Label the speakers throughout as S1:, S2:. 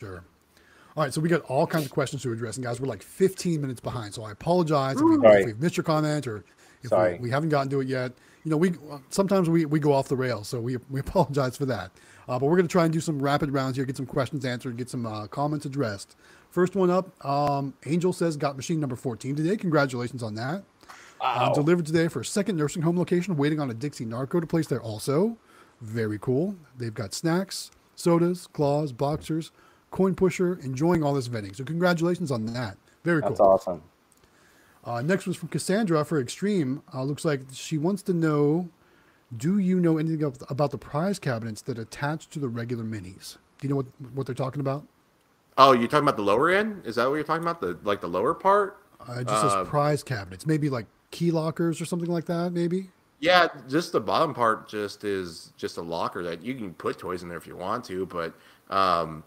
S1: Sure. All right, so we got all kinds of questions to address, and guys, we're like 15 minutes behind. So I apologize if, we, if we've missed your comment or if we, we haven't gotten to it yet. You know, we sometimes we, we go off the rails, so we we apologize for that. Uh, but we're going to try and do some rapid rounds here, get some questions answered, get some uh, comments addressed. First one up, um, Angel says got machine number 14 today. Congratulations on that. Uh, delivered today for a second nursing home location, waiting on a Dixie Narco to place there also. Very cool. They've got snacks, sodas, claws, boxers, coin pusher, enjoying all this vetting. So congratulations on that. Very
S2: That's
S1: cool.
S2: That's awesome.
S1: Uh, next was from Cassandra for Xtreme. Uh, looks like she wants to know, do you know anything about the prize cabinets that attach to the regular minis? Do you know what, what they're talking about?
S3: Oh, you're talking about the lower end? Is that what you're talking about? The like the lower part?
S1: Uh, just
S3: Uh,
S1: says prize cabinets, maybe like key lockers or something like that, maybe?
S3: Yeah, just the bottom part just is just a locker that you can put toys in there if you want to, but um,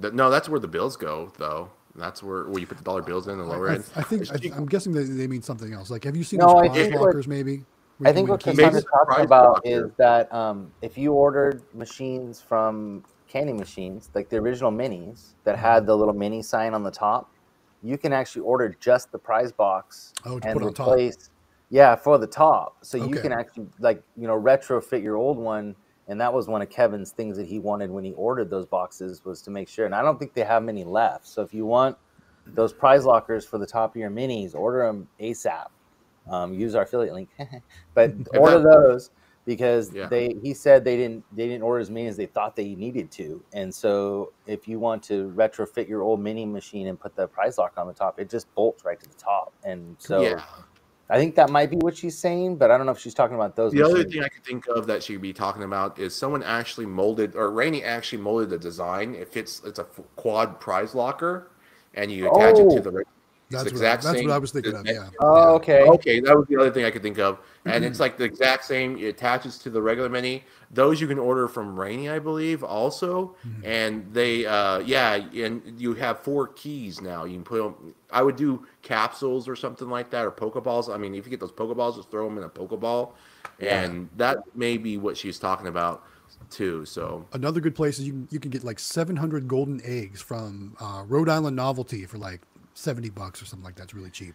S3: the, no, that's where the bills go though. That's where where you put the dollar bills in the lower
S1: I,
S3: end.
S1: I think I, I'm guessing that they mean something else. Like, have you seen
S2: No,
S1: those
S2: I
S1: prize
S2: think what-
S1: lockers? Maybe.
S2: I think what
S1: win
S3: Maybe
S2: Cassandra's talking about
S3: locker.
S2: is that um, if you ordered machines from candy machines, like the original minis that had the little mini sign on the top, you can actually order just the prize box
S1: Oh, to
S2: and
S1: put on top.
S2: replace. Yeah, for the top, so you can actually like you know retrofit your old one, and that was one of Kevin's things that he wanted when he ordered those boxes was to make sure. And I don't think they have many left. So if you want those prize lockers for the top of your minis, order them ASAP. Um, use our affiliate link, but order those because
S3: Yeah.
S2: they. He said they didn't. They didn't order as many as they thought they needed to, and so if you want to retrofit your old mini machine and put the prize lock on the top, it just bolts right to the top, and so.
S3: yeah.
S2: I think that might be what she's saying, but I don't know if she's talking about those.
S3: The other thing I could think of that she'd be talking about is someone actually molded, or Rainey actually molded the design. It fits. It's a quad prize locker, and you attach it
S2: Oh.
S3: to the. It's
S1: That's,
S3: the
S1: what, I- that's
S3: same.
S1: what I was thinking of. Yeah.
S2: Oh, okay.
S3: Okay, that was the other thing I could think of, and it's like the exact same. It attaches to the regular mini. Those you can order from Rainy, I believe, also, and they, uh, yeah, and you have four keys now. You can put them. I would do capsules or something like that, or Pokeballs. I mean, if you get those Pokeballs, just throw them in a Pokeball, and that may be what she's talking about too. So
S1: Another good place is you can, you can get like 700 golden eggs from uh, Rhode Island Novelty for like 70 bucks or something like that. It's really cheap.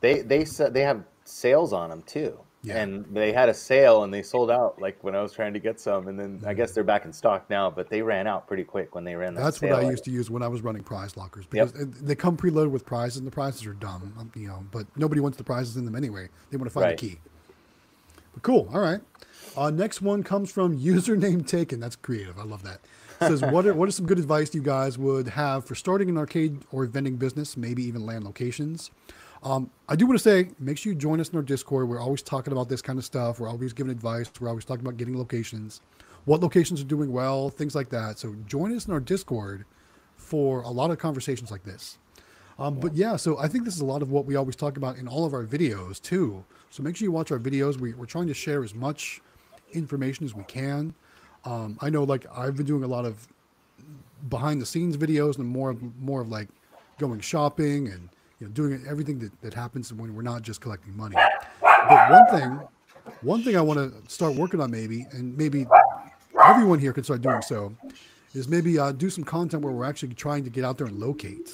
S2: They they they have sales on them too,
S1: Yeah.
S2: and they had a sale and they sold out. Like when I was trying to get some, and then I guess they're back in stock now, but they ran out pretty quick when they ran that.
S1: That's what. I used to use when I was running prize lockers because it- they come preloaded with prizes and the prizes are dumb, um, you know. But nobody wants the prizes in them anyway. They want to find
S2: Right.
S1: the key. But cool. All right. Uh, next one comes from username taken. That's creative. I love that. Says what are what are some good advice you guys would have for starting an arcade or vending business, maybe even land locations? Um, I do want to say, make sure you join us in our Discord. We're always talking about this kind of stuff. We're always giving advice. We're always talking about getting locations, what locations are doing well, things like that. So join us in our Discord for a lot of conversations like this. Um, But yeah, so I think this is a lot of what we always talk about in all of our videos too. So make sure you watch our videos. We, we're trying to share as much information as we can. Um, I know, like I've been doing a lot of behind the scenes videos and more of more of like going shopping and you know doing everything that, that happens when we're not just collecting money. But one thing, one thing I want to start working on maybe, and maybe everyone here can start doing so, is maybe uh, do some content where we're actually trying to get out there and locate.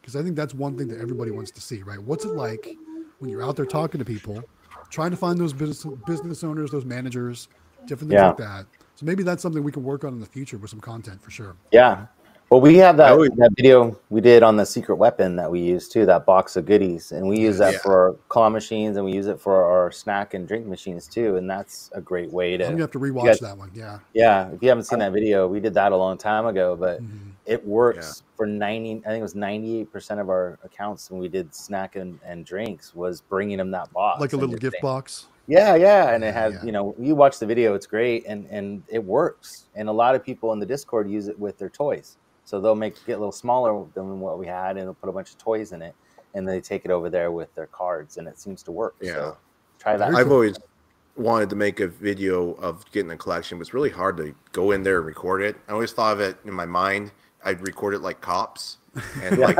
S1: Because I think that's one thing that everybody wants to see, right? What's it like when you're out there talking to people, trying to find those business business owners, those managers, different things
S2: Yeah.
S1: like that. So maybe that's something we can work on in the future with some content for sure.
S2: Yeah. Well, we have that,
S3: always-
S2: that video we did on the secret weapon that we use too, that box of goodies. And we use that
S3: Yeah.
S2: for our claw machines and we use it for our snack and drink machines too. And that's a great way to.
S1: I'm gonna have to rewatch
S2: guys-
S1: that one. Yeah.
S2: Yeah. If you haven't seen that video, we did that a long time ago, but
S1: Mhm.
S2: it works for 90, I think it was 98% of our accounts when we did snack and, and drinks was bringing them that box.
S1: Like a little gift
S2: saying-
S1: box.
S2: Yeah, yeah, and it has
S1: yeah.
S2: you know you watch the video, it's great, and and it works. And a lot of people in the Discord use it with their toys, so they'll make it get a little smaller than what we had, and they'll put a bunch of toys in it, and they take it over there with their cards, and it seems to work.
S3: Yeah.
S2: So try that.
S3: I've always wanted to make a video of getting a collection, but it's really hard to go in there and record it. I always thought of it in my mind. I'd record it like cops and like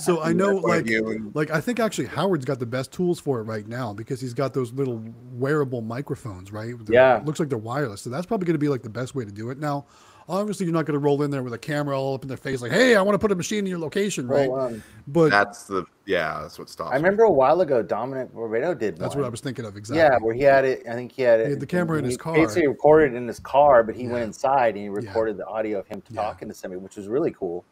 S1: So I know,
S3: their point of
S1: like,
S3: view and-
S1: like I think actually Howard's got the best tools for it right now because he's got those little wearable microphones, right? They're-
S2: Yeah.
S1: looks like they're wireless. So that's probably going to be like the best way to do it. Now, Obviously, you're not going to roll in there with a camera all up in their face, like, "Hey, I want to put a machine in your location," right?
S2: Well, um,
S1: but
S3: That's the yeah. That's what stops.
S2: I remember a while ago, Dominic Barreto did
S1: that's
S2: one.
S1: what I was thinking of exactly.
S2: Yeah, where he had it. I think he had it.
S1: He had the camera in
S2: he
S1: his car.
S2: Basically, recorded in his car, but he
S1: Yeah.
S2: went inside and he recorded the audio of him
S1: Yeah.
S2: talking to somebody, which was really cool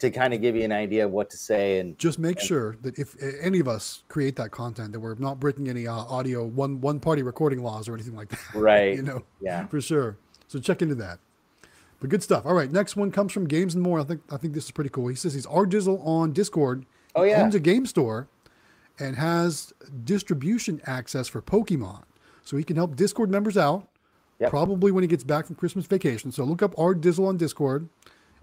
S2: to kind of give you an idea of what to say. And
S1: Just make
S2: And-
S1: sure that if uh, any of us create that content, that we're not breaking any uh, audio one one party recording laws or anything like that.
S2: right,
S1: you know,
S2: yeah,
S1: for sure. So check into that. But good stuff. All right, next one comes from Games and More. I think I think this is pretty cool. He says he's R Dizzle on Discord.
S2: Oh, yeah.
S1: owns a game store and has distribution access for Pokemon, so he can help Discord members out.
S2: Yep.
S1: Probably when he gets back from Christmas vacation. So look up R Dizzle on Discord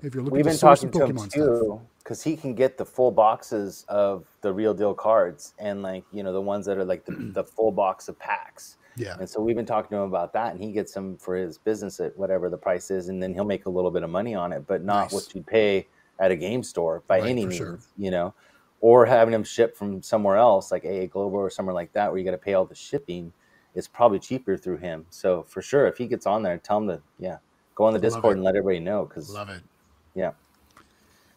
S1: if you're looking
S2: we've been talking
S1: some
S2: to him
S1: Pokemon stuff.
S2: too because he can get the full boxes of the real deal cards and like you know the ones that are like the, the full box of packs.
S1: Yeah,
S2: And so we've been talking to him about that, and he gets them for his business at whatever the price is, and then he'll make a little bit of money on it, but not
S1: Nice.
S2: what you'd pay at a game store by
S1: Right,
S2: any means,
S1: sure.
S2: you know, or having them shipped from somewhere else like AA Global or somewhere like that, where you got to pay all the shipping. It's probably cheaper through him. So for sure, if he gets on there, tell him to yeah, go on the Discord and let everybody know because
S1: love it.
S2: yeah,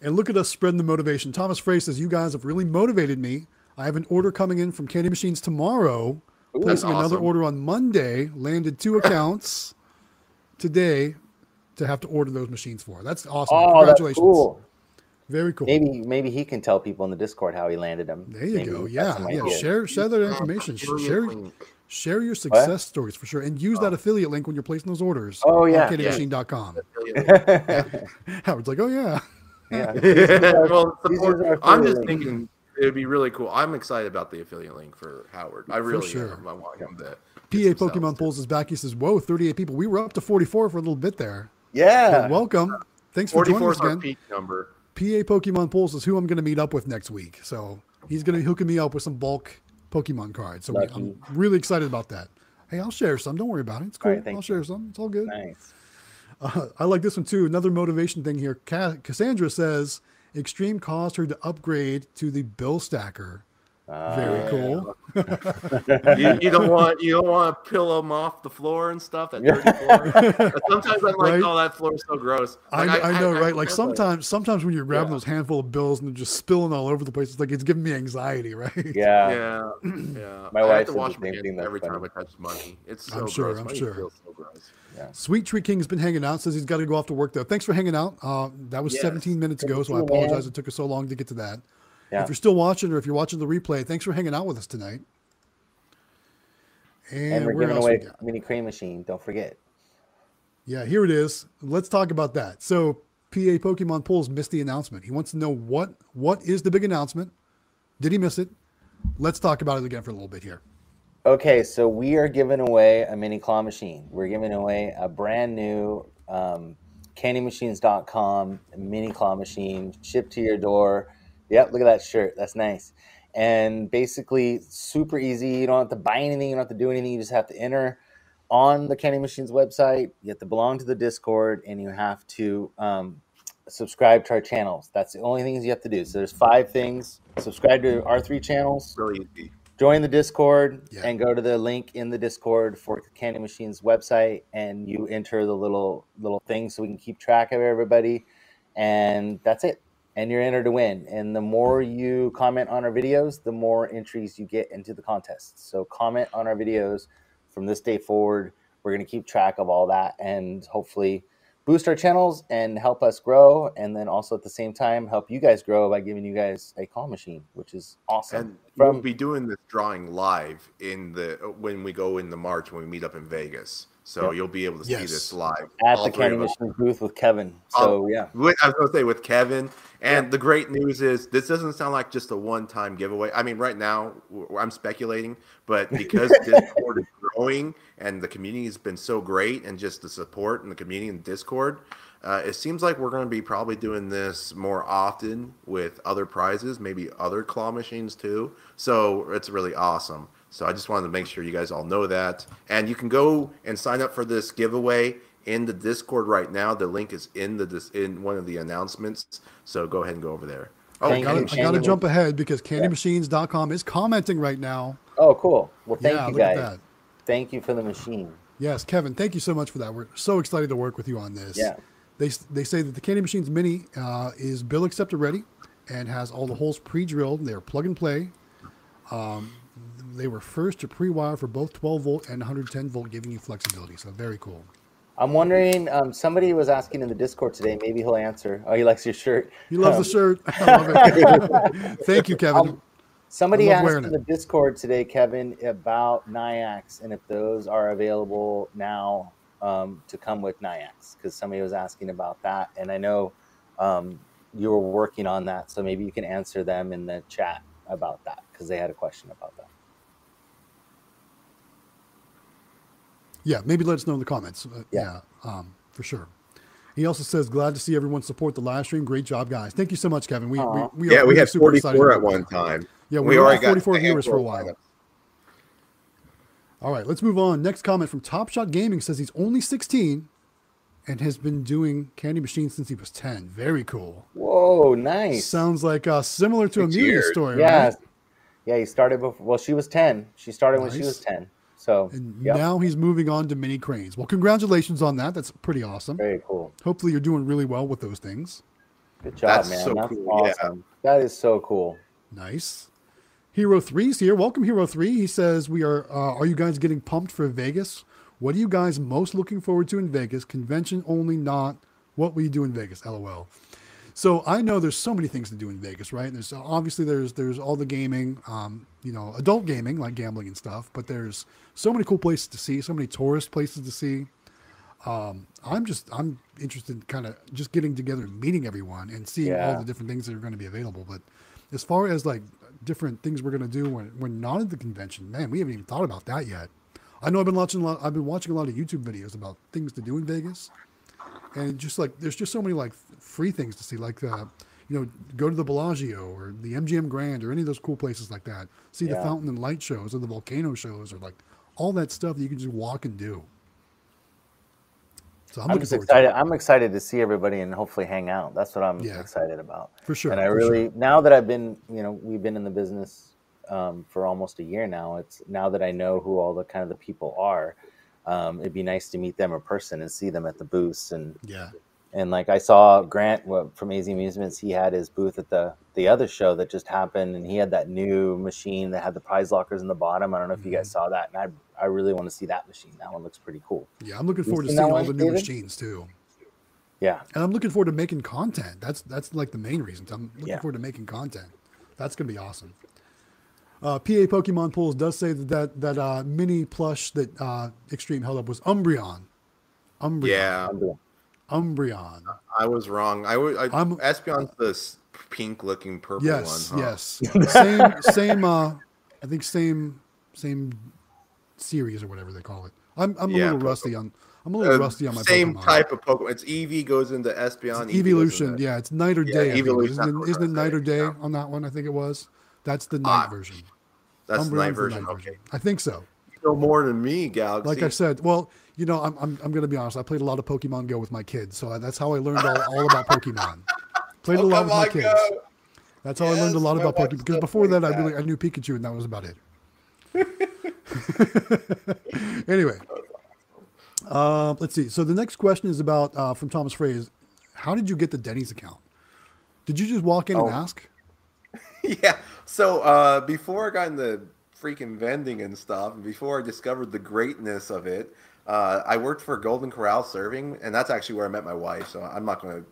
S1: And look at us spreading the motivation. Thomas Frey says, You guys have really motivated me. I have an order coming in from Candy Machines tomorrow,
S2: Ooh,
S1: placing
S3: That's
S1: another order on Monday, landed two accounts today to have to order those machines for. That's awesome.
S2: oh, that's
S1: Congratulations.
S2: cool.
S1: Very cool.
S2: Maybe maybe he can tell people in the Discord how he landed them.
S1: There you
S2: Maybe
S1: go. Yeah. Yeah.
S2: ideas.
S1: Share share that information. Share share your success stories for sure. And use that oh. affiliate link when you're placing those orders.
S2: Oh, yeah.
S1: On
S3: Yeah.
S1: CandyMachine.com. Howard's like, Oh yeah.
S2: yeah.
S3: link. Well, support- I'm just
S2: links.
S3: thinking it would be really cool. I'm excited about the affiliate link for Howard. I really
S1: sure.
S3: am. I want him to.
S1: PA Pokemon
S3: sales,
S1: pulls his back. He says, Whoa, 38 people. We were up to 44 for a little bit there.
S2: Yeah.
S1: But welcome. Thanks for joining us
S3: is our
S1: again.
S3: peak number.
S1: PA Pokemon Pulls is who I'm going to meet up with next week. So he's going to be hooking me up with some bulk Pokemon cards. So we, I'm really excited about that. Hey, I'll share some. Don't worry about it. It's cool.
S2: All right, thank
S1: I'll
S2: you.
S1: share some. It's all good.
S2: Nice.
S1: Uh, I like this one too. Another motivation thing here. Ca- Cassandra says Xtreme caused her to upgrade to the Bill Stacker. Very
S2: Uh,
S1: cool.
S3: you, you don't want you don't want to peel them off the floor and stuff. That dirty floor. Sometimes I'm like,
S1: Right?
S3: oh, that floor is so gross.
S1: I,
S3: Like,
S1: I, know, right? Like
S3: I-
S1: sometimes, sometimes when you're grabbing
S3: Yeah.
S1: those handful of bills and they're just spilling all over the place, it's like it's giving me anxiety, right?
S2: Yeah.
S3: Yeah, yeah.
S2: My
S3: I
S2: wife
S3: have to wash my hands
S2: thing, that's
S3: every time. I touch money. It's so
S1: I'm sure,
S3: gross.
S1: I'm
S3: Money
S1: sure.
S3: feels so gross.
S1: Sweet Tree King's been hanging out. Says he's got to go off to work though. Thanks for hanging out. Uh, that was
S3: Yes.
S1: 17 minutes ago, so I
S2: you, man.
S1: apologize it took us so long to get to that.
S2: Yeah.
S1: If you're still watching or if you're watching the replay, thanks for hanging out with us tonight. And,
S2: And we're giving away
S1: we
S2: mini crane machine. Don't forget.
S1: Yeah, here it is. Let's talk about that. So PA Pokemon Pulls missed the announcement. He wants to know what what is the big announcement? Did he miss it? Let's talk about it again for a little bit here.
S2: Okay, so we are giving away a mini claw machine. We're giving away a brand new um, candymachines.com mini claw machine shipped to your door. Yep, look at that shirt. That's nice. And basically, super easy. You don't have to buy anything, you don't have to do anything. You just have to enter on the Candy Machines website. You have to belong to the Discord and you have to um, subscribe to our channels. That's the only things you have to do. So there's five things. Subscribe to our three channels
S3: Really easy.
S2: join the discord
S1: Yeah.
S2: and go to the link in the discord for candy machines website and you enter the little little thing so we can keep track of everybody and that's it and you're entered to win and the more you comment on our videos the more entries you get into the contest so comment on our videos from this day forward we're going to keep track of all that and hopefully boost our channels and help us grow and then also at the same time help you guys grow by giving you guys a claw machine which is awesome
S3: And
S2: From-
S3: we'll be doing this drawing live in the when we go in the March when we meet up in Vegas. So
S2: Yep.
S3: you'll be able to see this live.
S2: at
S3: all
S2: the
S3: three
S2: Candy. Machine booth with Kevin. So um, yeah,
S3: With, I was going to say with Kevin. And the great news is this doesn't sound like just a one time giveaway. I mean, right now I'm speculating, but because Discord is growing and the community has been so great and just the support and the community in Discord, uh, it seems like we're going to be probably doing this more often with other prizes, maybe other claw machines too. So it's really awesome. So I just wanted to make sure you guys all know that. And you can go and sign up for this giveaway in the Discord right now. The link is in the dis- in one of the announcements. So go ahead and go over there. Oh,
S1: I gotta, I gotta jump ahead because candymachines.com is commenting right now.
S2: Oh, cool. Well, thank
S1: yeah,
S2: you
S1: look at
S2: guys.
S1: that.
S2: Thank you for the machine.
S1: Yes, Kevin, thank you so much for that. We're so excited to work with you on this.
S2: Yeah.
S1: They they say that the Candy Machines Mini uh, is bill accepted ready and has all the holes pre-drilled. They're plug and play. Um, they were first to pre-wire for both 12 volt and 110 volt, giving you flexibility. So very cool.
S2: I'm wondering. Um, somebody was asking in the Discord today. Maybe he'll answer. Oh, he likes your shirt.
S1: He loves
S2: Um,
S1: the shirt. I love it. Thank you, Kevin.
S2: Um, Somebody asked in the Discord today, Kevin, about Nayax and if those are available now um, to come with Nayax, because somebody was asking about that, and I know um, you were working on that, so maybe you can answer them in the chat about that because they had a question about that.
S1: Yeah, maybe let us know in the comments. Uh, yeah,
S2: Yeah.
S1: um, for sure. He also says, "Glad to see everyone support the live stream. Great job, guys. Thank you so much, Kevin. We, we,
S2: Aw.
S1: we
S3: yeah,
S1: are
S3: we
S1: really
S3: had 44 at one time.
S1: Yeah, we,
S3: We
S1: were
S3: already
S1: at 44
S3: a
S1: viewers for a
S3: handful of
S1: while. All right, let's move on. Next comment from Top Shot Gaming says he's only 16 and has been doing Candy Machine since he was 10. Very cool.
S2: Whoa, nice.
S1: Sounds like uh, similar to
S3: Six
S1: Emelia's
S3: years.
S1: story,
S2: yeah,
S1: right?
S2: yeah. He started before. Well, she was ten. She started when she was ten. So
S1: And
S2: yep,
S1: now he's moving on to mini cranes. Well, congratulations on that. That's pretty awesome.
S2: very cool.
S1: Hopefully, you're doing really well with those things.
S2: Good job,
S3: That's
S2: man.
S3: so
S2: That's
S3: cool, yeah.
S2: awesome. That is so cool.
S1: Nice. Hero Three's here. Welcome, Hero Three. He says, "We are. Uh, are you guys getting pumped for Vegas? What are you guys most looking forward to in Vegas? Convention only, not. What will you do in Vegas? LOL." So I know there's so many things to do in Vegas, right? There's obviously there's there's all the gaming, um, you know, adult gaming like gambling and stuff. But there's so many cool places to see, so many tourist places to see. Um, I'm just I'm interested in kind of just getting together and meeting everyone and seeing all the different things that are going to be available. But as far as like different things we're going to do when we're not at the convention, man, we haven't even thought about that yet. I know I've been watching a lot. I've been watching a lot of YouTube videos about things to do in Vegas, and just like there's just so many like free things to see, like uh, you know, go to the Bellagio or the MGM Grand or any of those cool places like that. See the fountain and light shows or the volcano shows or like all that stuff that you can just walk and do. So I'm,
S2: I'm
S1: looking
S2: just
S1: forward to
S2: excited.
S1: it.
S2: I'm excited to see everybody and hopefully hang out. That's what I'm
S1: Yeah.
S2: excited about.
S1: For sure,
S2: And I really now that I've been, you know, we've been in the business um, for almost a year now. It's now that I know who all the kind of the people are. Um, it'd be nice to meet them in person and see them at the booths and
S1: Yeah.
S2: And like I saw Grant from AZ Amusements, he had his booth at the the other show that just happened, and he had that new machine that had the prize lockers in the bottom. I don't know if you
S1: Mm-hmm.
S2: guys saw that, and I I really want to see that machine. That one looks pretty cool.
S1: Yeah, I'm looking forward to seeing all
S2: one,
S1: the new
S2: David?
S1: machines too.
S2: Yeah,
S1: And I'm looking forward to making content. That's that's like the main reason. I'm looking
S2: Yeah.
S1: forward to making content. That's gonna be awesome. Uh, PA Pokemon Pulls does say that that, that uh, mini plush that uh, Xtreme held up was Umbreon. Umbreon.
S3: Yeah,
S2: I'm doing.
S1: Umbreon.
S3: I was wrong. I was. Espeon's the s- pink-looking purple
S1: Yes,
S3: one. huh?
S1: yes. same same uh I think same same series or whatever they call it. I'm I'm a little
S3: Poke-
S1: rusty on I'm a little
S3: Uh,
S1: rusty on my
S3: same
S1: Pokemon.
S3: type of Pokemon. It's Eevee goes into Espeon.
S1: It's Evolution, yeah, it's night or
S3: Yeah,
S1: day. I
S3: Evolution,
S1: Isn't, it- isn't it night or day
S3: yeah.
S1: on that one? I think it was. That's the night
S3: Ah,
S1: version.
S3: That's the night version. Okay,
S1: I think so.
S3: you know more than me, Galaxy.
S1: Like I said, well, you know, I'm, I'm, I'm going to be honest. I played a lot of Pokemon Go with my kids, so I, that's how I learned all, all about Pokemon. Played a lot with my
S3: Pokemon
S1: kids.
S3: Go.
S1: That's how I learned a lot about Pokemon. Because before that,
S3: plays
S1: I really. I knew Pikachu, and that was about it. anyway, uh, let's see. So the next question is about uh, from Thomas Fraze. How did you get the Denny's account? Did you just walk in
S2: Oh.
S1: and ask?
S3: yeah. So uh, before I got into freaking vending and stuff, and before I discovered the greatness of it, uh, I worked for Golden Corral serving, and that's actually where I met my wife. So I'm not going to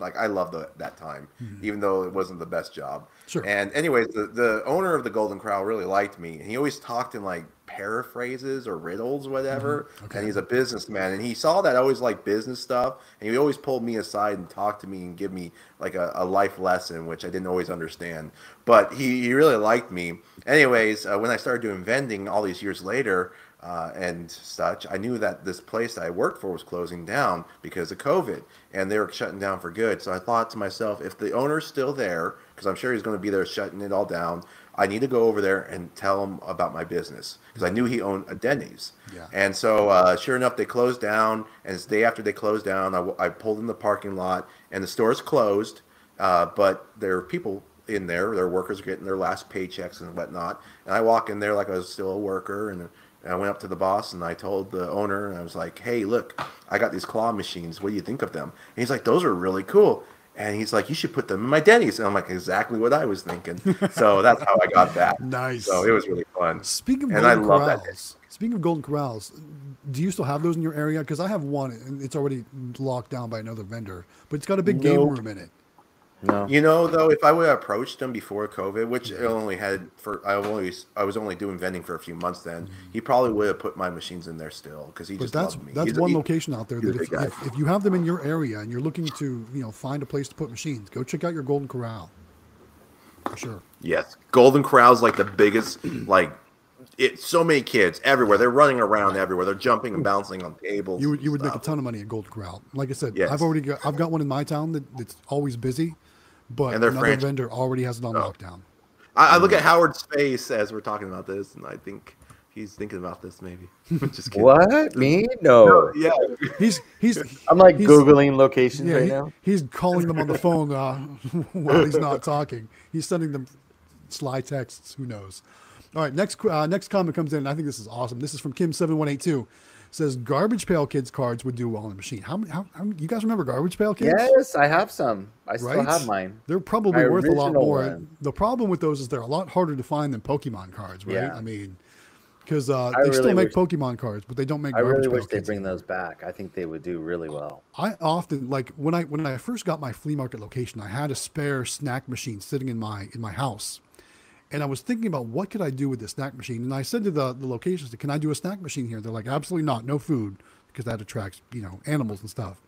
S3: like I love that time, even though it wasn't the best job.
S1: Sure.
S3: And anyways, the, the owner of the Golden Corral really liked me, and he always talked in like paraphrases or riddles, whatever.
S1: Okay.
S3: And he's a businessman, and he saw that I always like business stuff, and he always pulled me aside and talked to me and give me like a, a life lesson, which I didn't always understand. But he, he really liked me. Anyways, uh, when I started doing vending all these years later, uh, and such, I knew that this place that I worked for was closing down because of COVID, and they were shutting down for good. So I thought to myself, if the owner's still there, because I'm sure he's going to be there shutting it all down, I need to go over there and tell him about my business because I knew he owned a Denny's.
S1: Yeah.
S3: And so, uh, sure enough, they closed down, and it's the day after they closed down. I, I pulled in the parking lot, and the store's closed, uh, but there are people in there. Their workers are getting their last paychecks and whatnot. And I walk in there like I was still a worker, and And I went up to the boss and I told the owner, and I was like, "Hey, look, I got these claw machines. What do you think of them?" And he's like, "Those are really cool." And he's like, "You should put them in my Denny's." And I'm like, "Exactly what I was thinking." so that's how I got that.
S1: Nice.
S3: So it was really fun.
S1: Speaking of
S3: And I
S1: golden
S3: love that.
S1: speaking of golden corrals, do you still have those in your area? Because I have one, and it's already locked down by another vendor, but it's got a big game room in it.
S2: No.
S3: You know, though, if I would have approached him before COVID, which I only had for I always I was only doing vending for a few months then, he probably would have put my machines in there still because he
S1: But
S3: just
S1: that's
S3: loved me.
S1: that's
S3: He's
S1: one
S3: he-
S1: location out there that if, if, if you have them in your area and you're looking to you know find a place to put machines, go check out your Golden Corral. For sure.
S3: Yes, Golden Corral's like the biggest like. It's so many kids everywhere. They're running around everywhere. They're jumping and bouncing on tables.
S1: You would you would make a ton of money at Golden Corral. Like I said,
S3: Yes.
S1: I've already got I've got one in my town that, that's always busy, but
S3: And they're
S1: another
S3: franch-
S1: vendor already has it on
S3: Oh.
S1: lockdown.
S3: I, I look at Howard's face as we're talking about this, and I think he's thinking about this. Maybe. Just kidding.
S2: What? Me? No.
S3: Yeah.
S1: He's he's
S2: I'm like
S1: he's-
S2: googling locations
S1: Yeah,
S2: right
S1: he-
S2: now.
S1: he's calling them on the phone uh, while he's not talking. He's sending them sly texts. Who knows? All right, next uh, next comment comes in. I think this is awesome. This is from Kim seven one eight two. Says garbage pail kids cards would do well in the machine. How, many- how, how you guys remember garbage pail kids?
S2: Yes, I have some. I still have mine.
S1: They're probably
S2: My
S1: worth a lot more.
S2: one.
S1: The problem with those is they're a lot harder to find than Pokemon cards, right?
S2: Yeah.
S1: I mean, because uh, they still make Pokemon cards, but they don't make
S2: I
S1: garbage
S2: really wish they bring those back. I think they would do really well.
S1: I often like when I when I first got my flea market location, I had a spare snack machine sitting in my in my house. And I was thinking about what could I do with the snack machine. And I said to the, the locations, can I do a snack machine here? They're like, absolutely not, no food, because that attracts, you know, animals and stuff.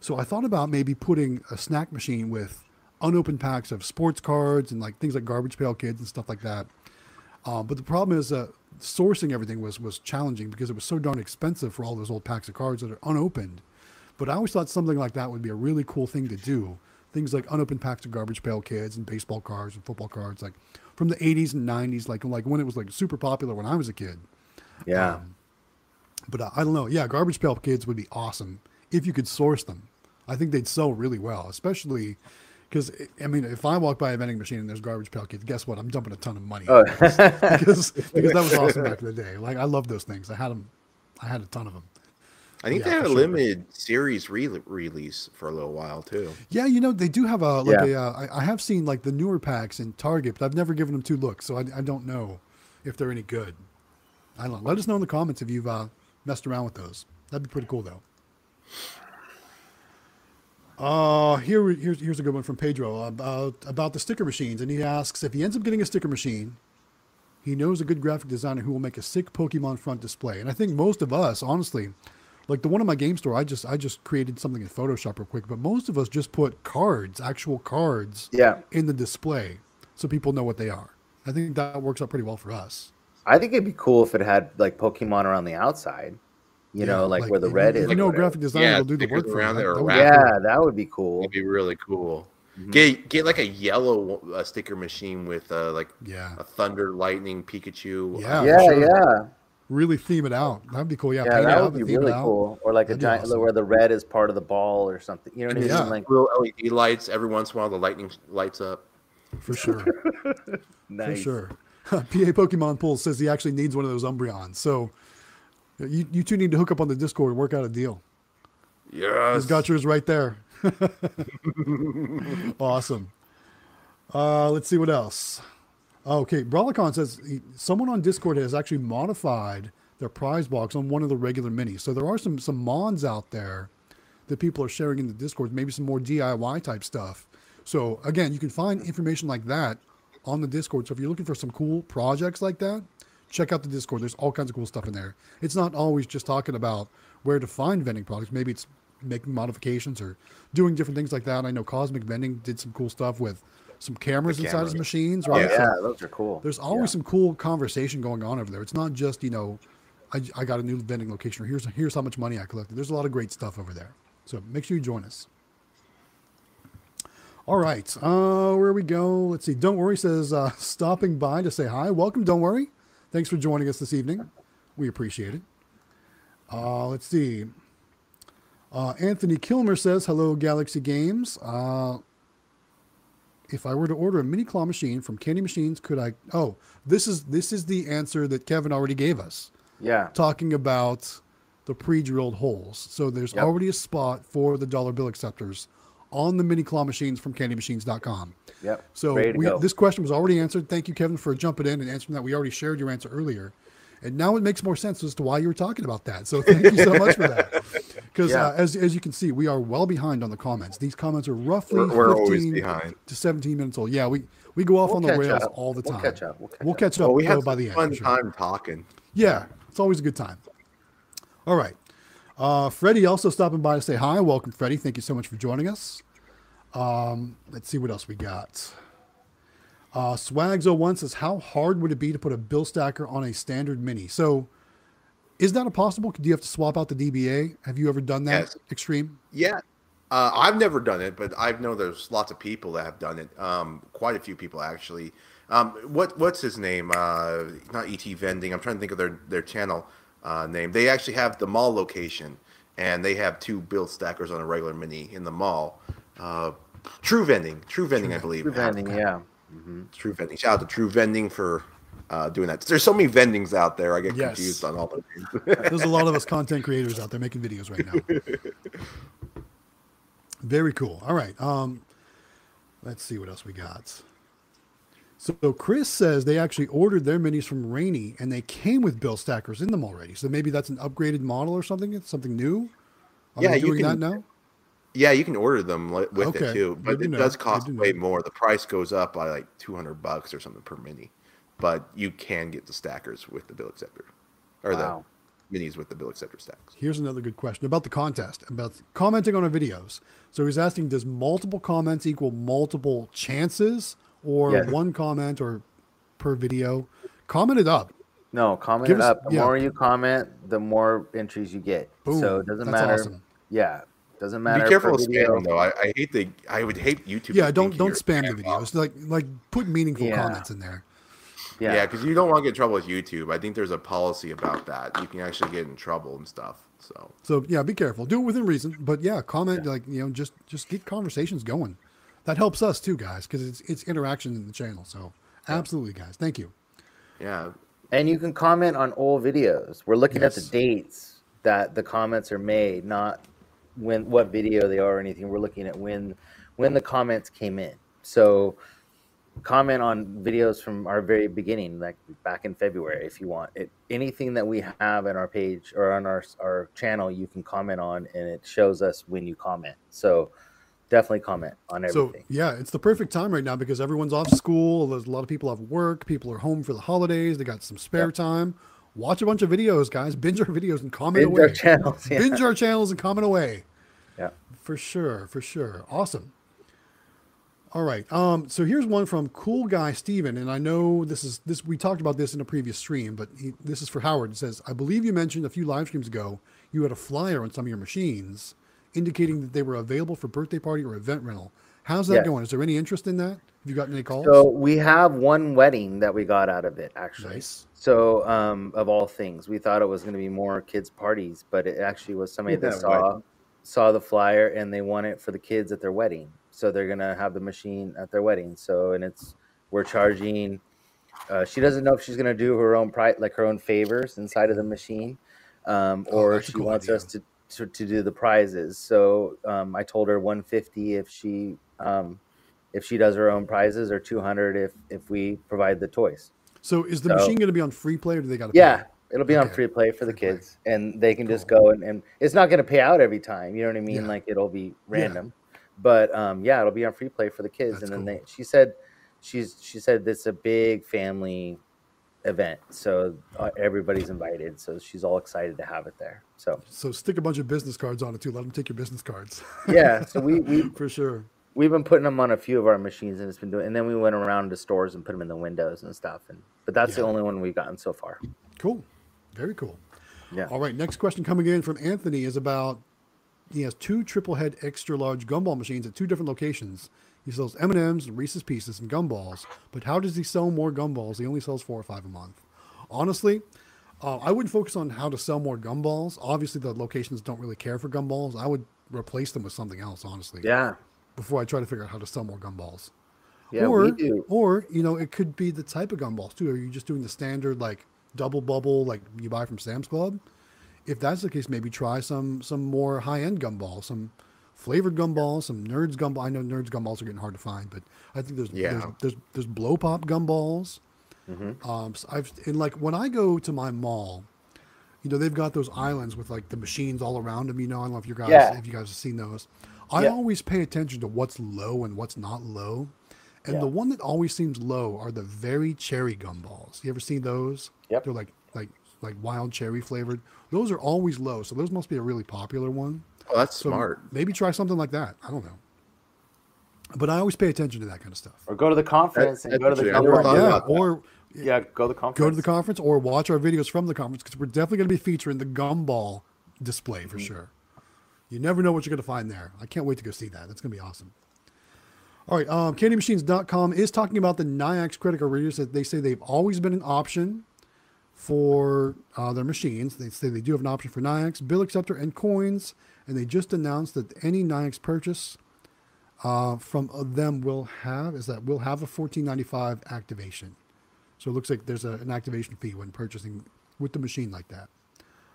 S1: So I thought about maybe putting a snack machine with unopened packs of sports cards and like things like garbage pail kids and stuff like that. Um, but the problem is uh, sourcing everything was was challenging because it was so darn expensive for all those old packs of cards that are unopened. But I always thought something like that would be a really cool thing to do. Things like unopened packs of garbage pail kids and baseball cards and football cards, like from the 80s and 90s, like like when it was like super popular when I was a kid.
S2: Yeah.
S1: But uh, I don't know. Yeah, garbage pail kids would be awesome if you could source them. I think they'd sell really well, especially because I mean, if I walk by a vending machine and there's garbage pail kids, guess what? I'm dumping a ton of money
S2: Oh,
S1: because because that was awesome back in the day. Like I love those things. I had them. I had a ton of them.
S3: I think
S1: Yeah,
S3: they had a
S1: sure.
S3: limited series re- release for a little while too.
S1: Yeah, you know they do have a like
S2: Yeah.
S1: a. Uh, I, I have seen like the newer packs in Target, but I've never given them two looks, so I, I don't know if they're any good. I don't know. Let us know in the comments if you've uh, messed around with those. That'd be pretty cool though. Uh, here here's here's a good one from Pedro about about the sticker machines, and he asks if he ends up getting a sticker machine, he knows a good graphic designer who will make a sick Pokemon front display. And I think most of us, honestly, like the one in my game store, I just I just created something in Photoshop real quick, but most of us just put cards, actual cards,
S2: yeah.
S1: in the display so people know what they are. I think that works out pretty well for us.
S2: I think it'd be cool if it had like Pokemon around the outside. You
S1: Yeah,
S2: know, like, where the red
S1: you,
S2: is.
S1: if You know, graphic designer
S4: Yeah,
S1: will do the work for
S4: around
S1: That-
S4: there
S1: that would be cool.
S2: Yeah, that would be cool.
S4: That'd be really cool.
S1: Mm-hmm.
S4: Get get like a yellow uh, sticker machine with uh, like
S1: Yeah.
S4: a thunder, lightning, Pikachu.
S1: Yeah,
S4: uh,
S2: Yeah,
S1: sure.
S2: yeah,
S1: really theme it out. That'd be cool. Yeah,
S2: yeah.
S1: paint it
S2: That
S1: out
S2: would be
S1: and theme it
S2: really cool. Or like a
S1: That'd be
S2: giant
S1: awesome.
S2: where the red is part of the ball or something. You know what I mean?
S1: Yeah.
S2: Like
S4: little LED lights. Every once in a while, the lightning lights up.
S1: for sure.
S2: nice.
S1: For sure. PA Pokemon Pull says he actually needs one of those Umbreons. So you, you two need to hook up on the Discord and work out a deal.
S4: Yes.
S1: He's got yours right there. awesome. Uh, let's see what else. Okay, Brawlicon says someone on Discord has actually modified their prize box on one of the regular minis. So there are some some mods out there that people are sharing in the Discord, maybe some more DIY type stuff. So again, you can find information like that on the Discord. So if you're looking for some cool projects like that, check out the Discord. There's all kinds of cool stuff in there. It's not always just talking about where to find vending products. Maybe it's making modifications or doing different things like that. I know Cosmic Vending did some cool stuff with some cameras inside his machines,
S2: Oh,
S1: right?
S2: yeah,
S1: So
S2: those are cool.
S1: there's always
S2: Yeah.
S1: some cool conversation going on over there. It's not just, you know, I, I got a new vending location or here's here's how much money I collected. There's a lot of great stuff over there. So make sure you join us. All right. Uh, where we go? Let's see. Don't worry says uh, stopping by to say hi. Welcome. Don't worry. Thanks for joining us this evening. We appreciate it. Uh, let's see. Uh, Anthony Kilmer says hello, Galaxy Games. Uh, if I were to order a mini claw machine from Candy Machines, could I? Oh, this is this is the answer that Kevin already gave us.
S2: Yeah.
S1: talking about the pre-drilled holes. So there's
S2: Yep.
S1: already a spot for the dollar bill acceptors on the mini claw machines from candymachines.com.
S2: Yep.
S1: So we, this question was already answered. Thank you, Kevin, for jumping in and answering that. We already shared your answer earlier. And now it makes more sense as to why you were talking about that. So thank you so much for that. Because
S2: Yeah.
S1: uh, as, as you can see, we are well behind on the comments. These comments are roughly
S3: We're, we're
S1: 15
S3: behind.
S1: to 17 minutes old. Yeah, we, we go off
S2: We'll
S1: on the rails
S2: up.
S1: all the time.
S2: We'll catch up. We'll catch
S1: We'll
S2: up.
S1: catch up
S3: Well, we had
S1: by the end.
S3: fun
S1: for sure.
S3: time talking.
S1: Yeah, it's always a good time. All right. Uh, Freddie also stopping by to say hi. Welcome, Freddie. Thank you so much for joining us. Um, let's see what else we got. Uh, Swags01 says, How hard would it be to put a bill stacker on a standard mini? So, is that a possible? Do you have to swap out the DBA? Have you ever done that,
S3: Yes.
S1: Xtreme?
S3: Yeah. Uh, I've never done it, but I know there's lots of people that have done it. Um, quite a few people actually. Um, what what's his name? Uh, not ET Vending. I'm trying to think of their their channel uh, name. They actually have the mall location, and they have two bill stackers on a regular mini in the mall. Uh, True Vending, True Vending, I believe.
S2: True vending, yeah.
S3: True Vending. Shout out to True Vending for uh, doing that. There's so many vendings out there. I get
S1: Yes.
S3: confused on all the names.
S1: There's a lot of us content creators out there making videos right now. Very cool. All right. Um, let's see what else we got. So Chris says they actually ordered their minis from Rainy and they came with bill stackers in them already. So maybe that's an upgraded model or something. It's something new. Are
S3: Yeah, you
S1: doing
S3: can-
S1: that now?
S3: Yeah, you can order them with
S1: Okay,
S3: it too, but
S1: good
S3: it does cost way more. The price goes up by like two hundred bucks or something per mini, but you can get the stackers with the bill acceptor, or
S2: Wow.
S3: the minis with the bill acceptor stacks.
S1: Here's another good question about the contest, about commenting on our videos. So he's asking, does multiple comments equal multiple chances or
S2: Yes.
S1: one comment or per video? Comment it up.
S2: No, comment
S1: Give
S2: it
S1: us-
S2: up. The
S1: yeah.
S2: more you comment, the more entries you get.
S1: Boom.
S2: So it doesn't
S1: That's
S2: matter.
S1: awesome.
S2: Yeah, doesn't matter.
S3: Be careful
S2: per
S3: with
S2: video.
S3: spam though. I, I hate the. I would hate YouTube.
S1: Yeah, don't don't spam the videos. Like like put meaningful
S2: Yeah.
S1: comments in there.
S2: Yeah,
S3: Yeah, because you don't want to get in trouble with YouTube. I think there's a policy about that. You can actually get in trouble and stuff. So
S1: So yeah, be careful. Do it within reason, but yeah, comment like you know, just just get conversations going. That helps us too, guys, because it's it's interaction in the channel. So absolutely, guys, thank you.
S3: yeah,
S2: and you can comment on old videos. We're looking at the dates that the comments are made, not when what video they are or anything. We're looking at when when the comments came in. So comment on videos from our very beginning, like back in February, if you want. It anything that we have on our page or on our our channel, you can comment on, and it shows us when you comment. So definitely comment on
S1: So
S2: everything.
S1: yeah, it's the perfect time right now because everyone's off school. There's a lot of people have work. People are home for the holidays. They got some spare time. Watch a bunch of videos, guys. Binge our videos and comment
S2: Binge our
S1: away.
S2: channels, yeah.
S1: Binge our channels and comment away.
S2: yeah.
S1: For sure, for sure. Awesome. All right. Um, so here's one from Cool Guy Steven, and I know this is this we talked about this in a previous stream, but he, this is for Howard. It says, I believe you mentioned a few live streams ago you had a flyer on some of your machines indicating that they were available for birthday party or event rental. How's that
S2: Yes.
S1: going? Is there any interest in that? Have you gotten any calls?
S2: So we have one wedding that we got out of it, actually.
S1: Nice.
S2: So, um, of all things, we thought it was going to be more kids' parties, but it actually was somebody that
S3: Yeah,
S2: saw
S3: right.
S2: saw the flyer and they want it for the kids at their wedding. So they're going to have the machine at their wedding. So, and it's we're charging. Uh, she doesn't know if she's going to do her own price, like her own favors inside of the machine, um,
S1: Oh,
S2: or she
S1: cool
S2: wants
S1: idea.
S2: us to, to to do the prizes. So um, I told her 150 if she um, if she does her own prizes, or 200 if if we provide the toys.
S1: So is the
S2: So-
S1: machine going to be on free play or do they got to
S2: Yeah, it'll be on free play for the
S1: Free play.
S2: kids, and they can just go and, and it's not going to pay out every time. You know what I mean?
S1: Yeah.
S2: Like it'll be random, but um, yeah, it'll be on free play for the kids.
S1: That's
S2: and then
S1: cool.
S2: they, she said, she's she said it's a big family event, so uh, everybody's invited. So she's all excited to have it there. So
S1: So stick a bunch of business cards on it too. Let them take your business cards.
S2: yeah, so we we
S1: for sure.
S2: we've been putting them on a few of our machines, and it's been doing. And then we went around to stores and put them in the windows and stuff. And but that's the only one we've gotten so far.
S1: Cool. Very cool.
S2: Yeah.
S1: All right. Next question coming in from Anthony is about he has two triple head extra large gumball machines at two different locations. He sells M and M's, Reese's Pieces, and gumballs. But how does he sell more gumballs? He only sells four or five a month. Honestly, uh, I wouldn't focus on how to sell more gumballs. Obviously, the locations don't really care for gumballs. I would replace them with something else. Honestly,
S2: Yeah.
S1: before I try to figure out how to sell more gumballs.
S2: Yeah,
S1: or,
S2: we do.
S1: or you know, it could be the type of gumballs too. Are you just doing the standard like double bubble like you buy from Sam's Club. If that's the case, maybe try some some more high end gumballs, some flavored gumballs, some Nerds gumball. I know Nerds gumballs are getting hard to find, but I think there's
S3: Yeah.
S1: there's, there's there's blow pop gumballs. Um, so I've and like when I go to my mall, you know they've got those islands with like the machines all around them. You know, I don't know if you guys
S2: Yeah.
S1: if you guys have seen those. I
S2: Yeah.
S1: always pay attention to what's low and what's not low. And
S2: Yeah.
S1: the one that always seems low are the very cherry gumballs. You ever seen those?
S2: Yep.
S1: They're like like like wild cherry flavored. Those are always low, so those must be a really popular one.
S4: Oh, that's
S1: So
S4: smart.
S1: Maybe try something like that. I don't know. But I always pay attention to that kind of stuff.
S2: Or go to the conference
S4: That-
S2: and go to the
S4: that's interesting. I never
S2: conference.
S1: yeah, or
S2: Yeah, go to the conference.
S1: go to the conference or watch our videos from the conference because we're definitely going to be featuring the gumball display for sure. You never know what you're going to find there. I can't wait to go see that. That's going to be awesome. All right, um, CandyMachines.com is talking about the Nayax credit card readers that they say they've always been an option for uh, their machines. They say they do have an option for Nayax, bill acceptor, and coins, and they just announced that any Nayax purchase uh, from them will have is that will have a 14.95 activation. So it looks like there's a, an activation fee when purchasing with the machine like that.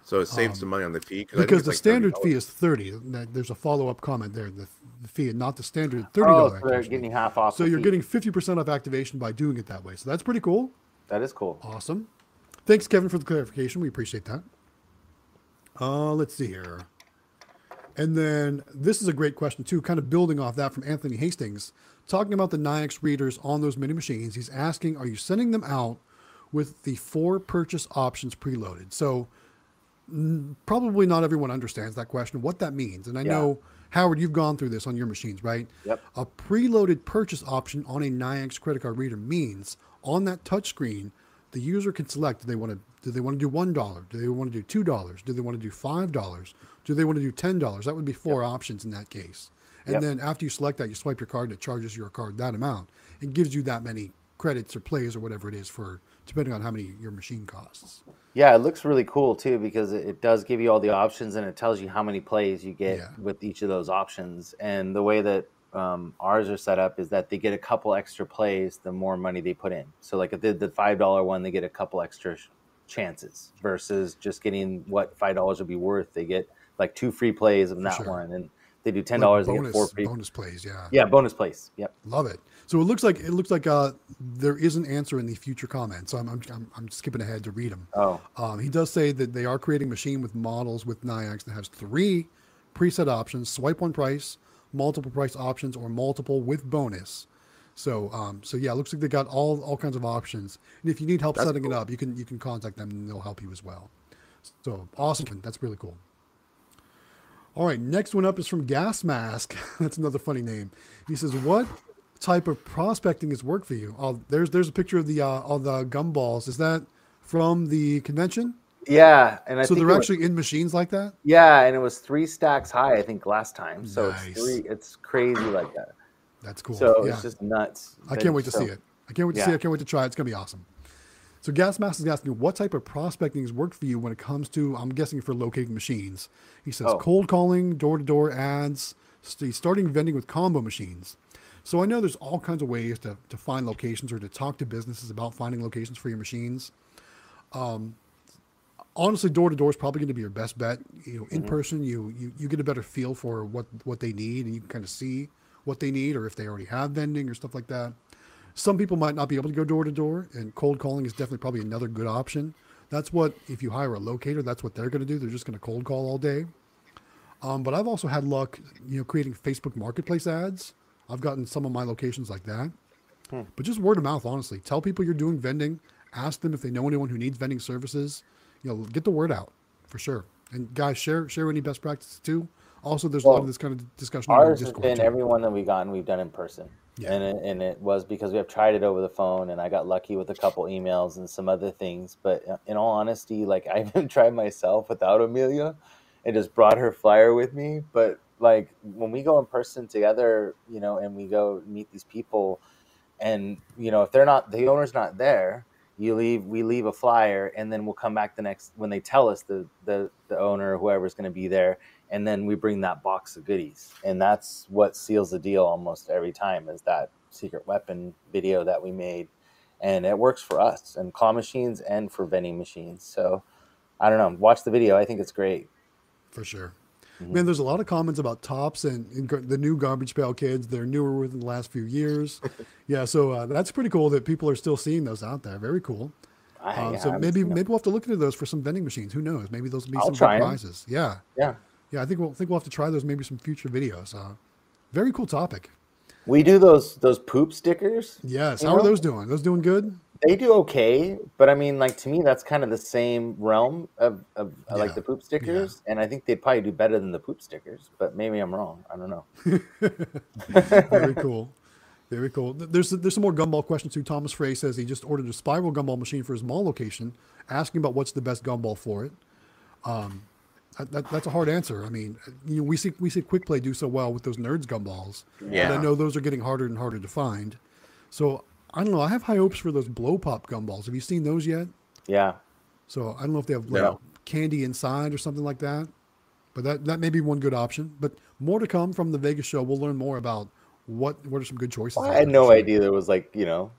S4: So it saves some money on the fee
S1: Because the
S4: like
S1: standard
S4: $30.
S1: fee is 30. That- There's a follow up comment there. The, the fee, not the standard $30
S2: Oh, so they're getting half off.
S1: So you're
S2: fee.
S1: getting 50% off activation by doing it that way. So that's pretty cool.
S2: that is cool.
S1: Awesome. Thanks, Kevin, for the clarification. We appreciate that. Uh, let's see here. And then this is a great question, too, kind of building off that from Anthony Hastings, talking about the Nayax readers on those mini machines. He's asking, are you sending them out with the four purchase options preloaded? So n- probably not everyone understands that question, what that means. And I
S2: Yeah.
S1: know, Howard, you've gone through this on your machines, right?
S2: Yep.
S1: A preloaded purchase option on a Nayax credit card reader means on that touchscreen, the user can select do they want to do they want to do one dollar, do they want to do two dollars, do they want to do five dollars, do they want to do ten dollars? That would be four options in that case. And
S2: Yep.
S1: then after you select that, you swipe your card and it charges your card that amount. It gives you that many credits or plays or whatever it is for depending on how many your machine costs.
S2: Yeah, it looks really cool too because it, it does give you all the options and it tells you how many plays you get
S1: Yeah.
S2: with each of those options. And the way that um, ours are set up is that they get a couple extra plays the more money they put in. So, like if they did the five dollar one, they get a couple extra chances versus just getting what five dollars would be worth. They get like two free plays of that
S1: sure.
S2: one, and they do ten
S1: Like
S2: dollars, they get
S1: bonus,
S2: four free.
S1: bonus plays, yeah.
S2: Yeah, bonus plays. Yep.
S1: Love it. So it looks like it looks like uh, there is an answer in the future comments. So I'm, I'm, I'm, I'm skipping ahead to read them.
S2: Oh,
S1: Um, he does say that they are creating a machine with models with Nayax that has three preset options: swipe one price, multiple price options, or multiple with bonus. So, um, so yeah, it looks like they got all all kinds of options. And if you need help
S4: That's
S1: setting it up, you can you can contact them and they'll help you as well. So awesome! That's really cool. All right, next one up is from Gas Mask. That's another funny name. He says, "What type of prospecting has worked for you?" Oh, there's there's a picture of the uh, of the gumballs. Is that from the convention?
S2: Yeah, and I
S1: so
S2: think
S1: they're
S2: it was-
S1: actually in machines like that.
S2: yeah, and it was three stacks high, I think, last time. So
S1: Nice.
S2: it's three. It's crazy like that.
S1: That's cool.
S2: So
S1: yeah,
S2: it's just nuts.
S1: I can't wait to
S2: So-
S1: see it. I can't wait to see
S2: Yeah.
S1: it. I can't wait to try it. It's gonna be awesome. So Gas Mask is asking, what type of prospecting has worked for you when it comes to, I'm guessing for locating machines. He says
S2: Oh.
S1: cold calling, door to door ads, st- starting vending with combo machines. So I know there's all kinds of ways to, to find locations or to talk to businesses about finding locations for your machines. Um, honestly, door to door is probably going to be your best bet. You know,
S2: Mm-hmm.
S1: in person, you, you you get a better feel for what what they need, and you can kind of see what they need, or if they already have vending or stuff like that. Some people might not be able to go door to door, and cold calling is definitely probably another good option. That's what if you hire a locator, that's what they're going to do. They're just going to cold call all day. Um, but I've also had luck, you know, creating Facebook Marketplace ads. I've gotten some of my locations like that. But just word of mouth, honestly. Tell people you're doing vending. Ask them if they know anyone who needs vending services. You know, get the word out for sure. And guys, share share any best practices too. Also, there's a lot of this kind of discussion. on
S2: Ours has been
S1: too.
S2: every one that we've gotten, we've done in person.
S1: Yeah.
S2: And, it, and it was because we have tried it over the phone, and I got lucky with a couple emails and some other things. But uh, in all honesty, like I even tried myself without Emelia and just brought her flyer with me. But like when we go in person together, you know, and we go meet these people, and you know, if they're not, the owner's not there, you leave we leave a flyer and then we'll come back the next when they tell us the the, the owner or whoever's going to be there and then we bring that box of goodies and that's what seals the deal almost every time is that secret weapon video that we made and it works for us and claw machines and for vending machines. So I don't know. Watch the video. I think it's great.
S1: For sure.
S2: Mm-hmm.
S1: Man, there's a lot of comments about Topps and, and the new garbage pail kids. They're newer within the last few years. yeah, so uh, that's pretty cool that people are still seeing those out there. Very cool.
S2: I,
S1: Uh,
S2: yeah, I
S1: so maybe maybe we'll have to look into those for some vending machines. Who knows? Maybe those will be
S2: I'll
S1: some
S2: try
S1: good
S2: 'em.
S1: prizes. Yeah,
S2: yeah.
S1: yeah. I think we'll think we'll have to try those maybe some future videos. Uh, very cool topic.
S2: We do those those poop stickers.
S1: Yes. How are those doing? Those doing good?
S2: They do okay, but I mean, like to me, that's kind of the same realm of, of uh,
S1: Yeah,
S2: like the poop stickers, and I think they'd probably do better than the poop stickers. But maybe I'm wrong. I don't know.
S1: Very cool. Very cool. There's there's some more gumball questions too. Thomas Frey says he just ordered a spiral gumball machine for his mall location, asking about what's the best gumball for it. Um, that, that, that's a hard answer. I mean, you know, we see we see Quick Play do so well with those Nerds gumballs, but
S4: Yeah.
S1: I know those are getting harder and harder to find. So I don't know. I have high hopes for those blow pop gumballs. Have you seen those yet?
S2: Yeah,
S1: So I don't know if they have like,
S4: No.
S1: candy inside or something like that. But that, that may be one good option. But more to come from the Vegas show. We'll learn more about what what are some good choices.
S2: Well, I had no
S1: for sure.
S2: idea there was like you know,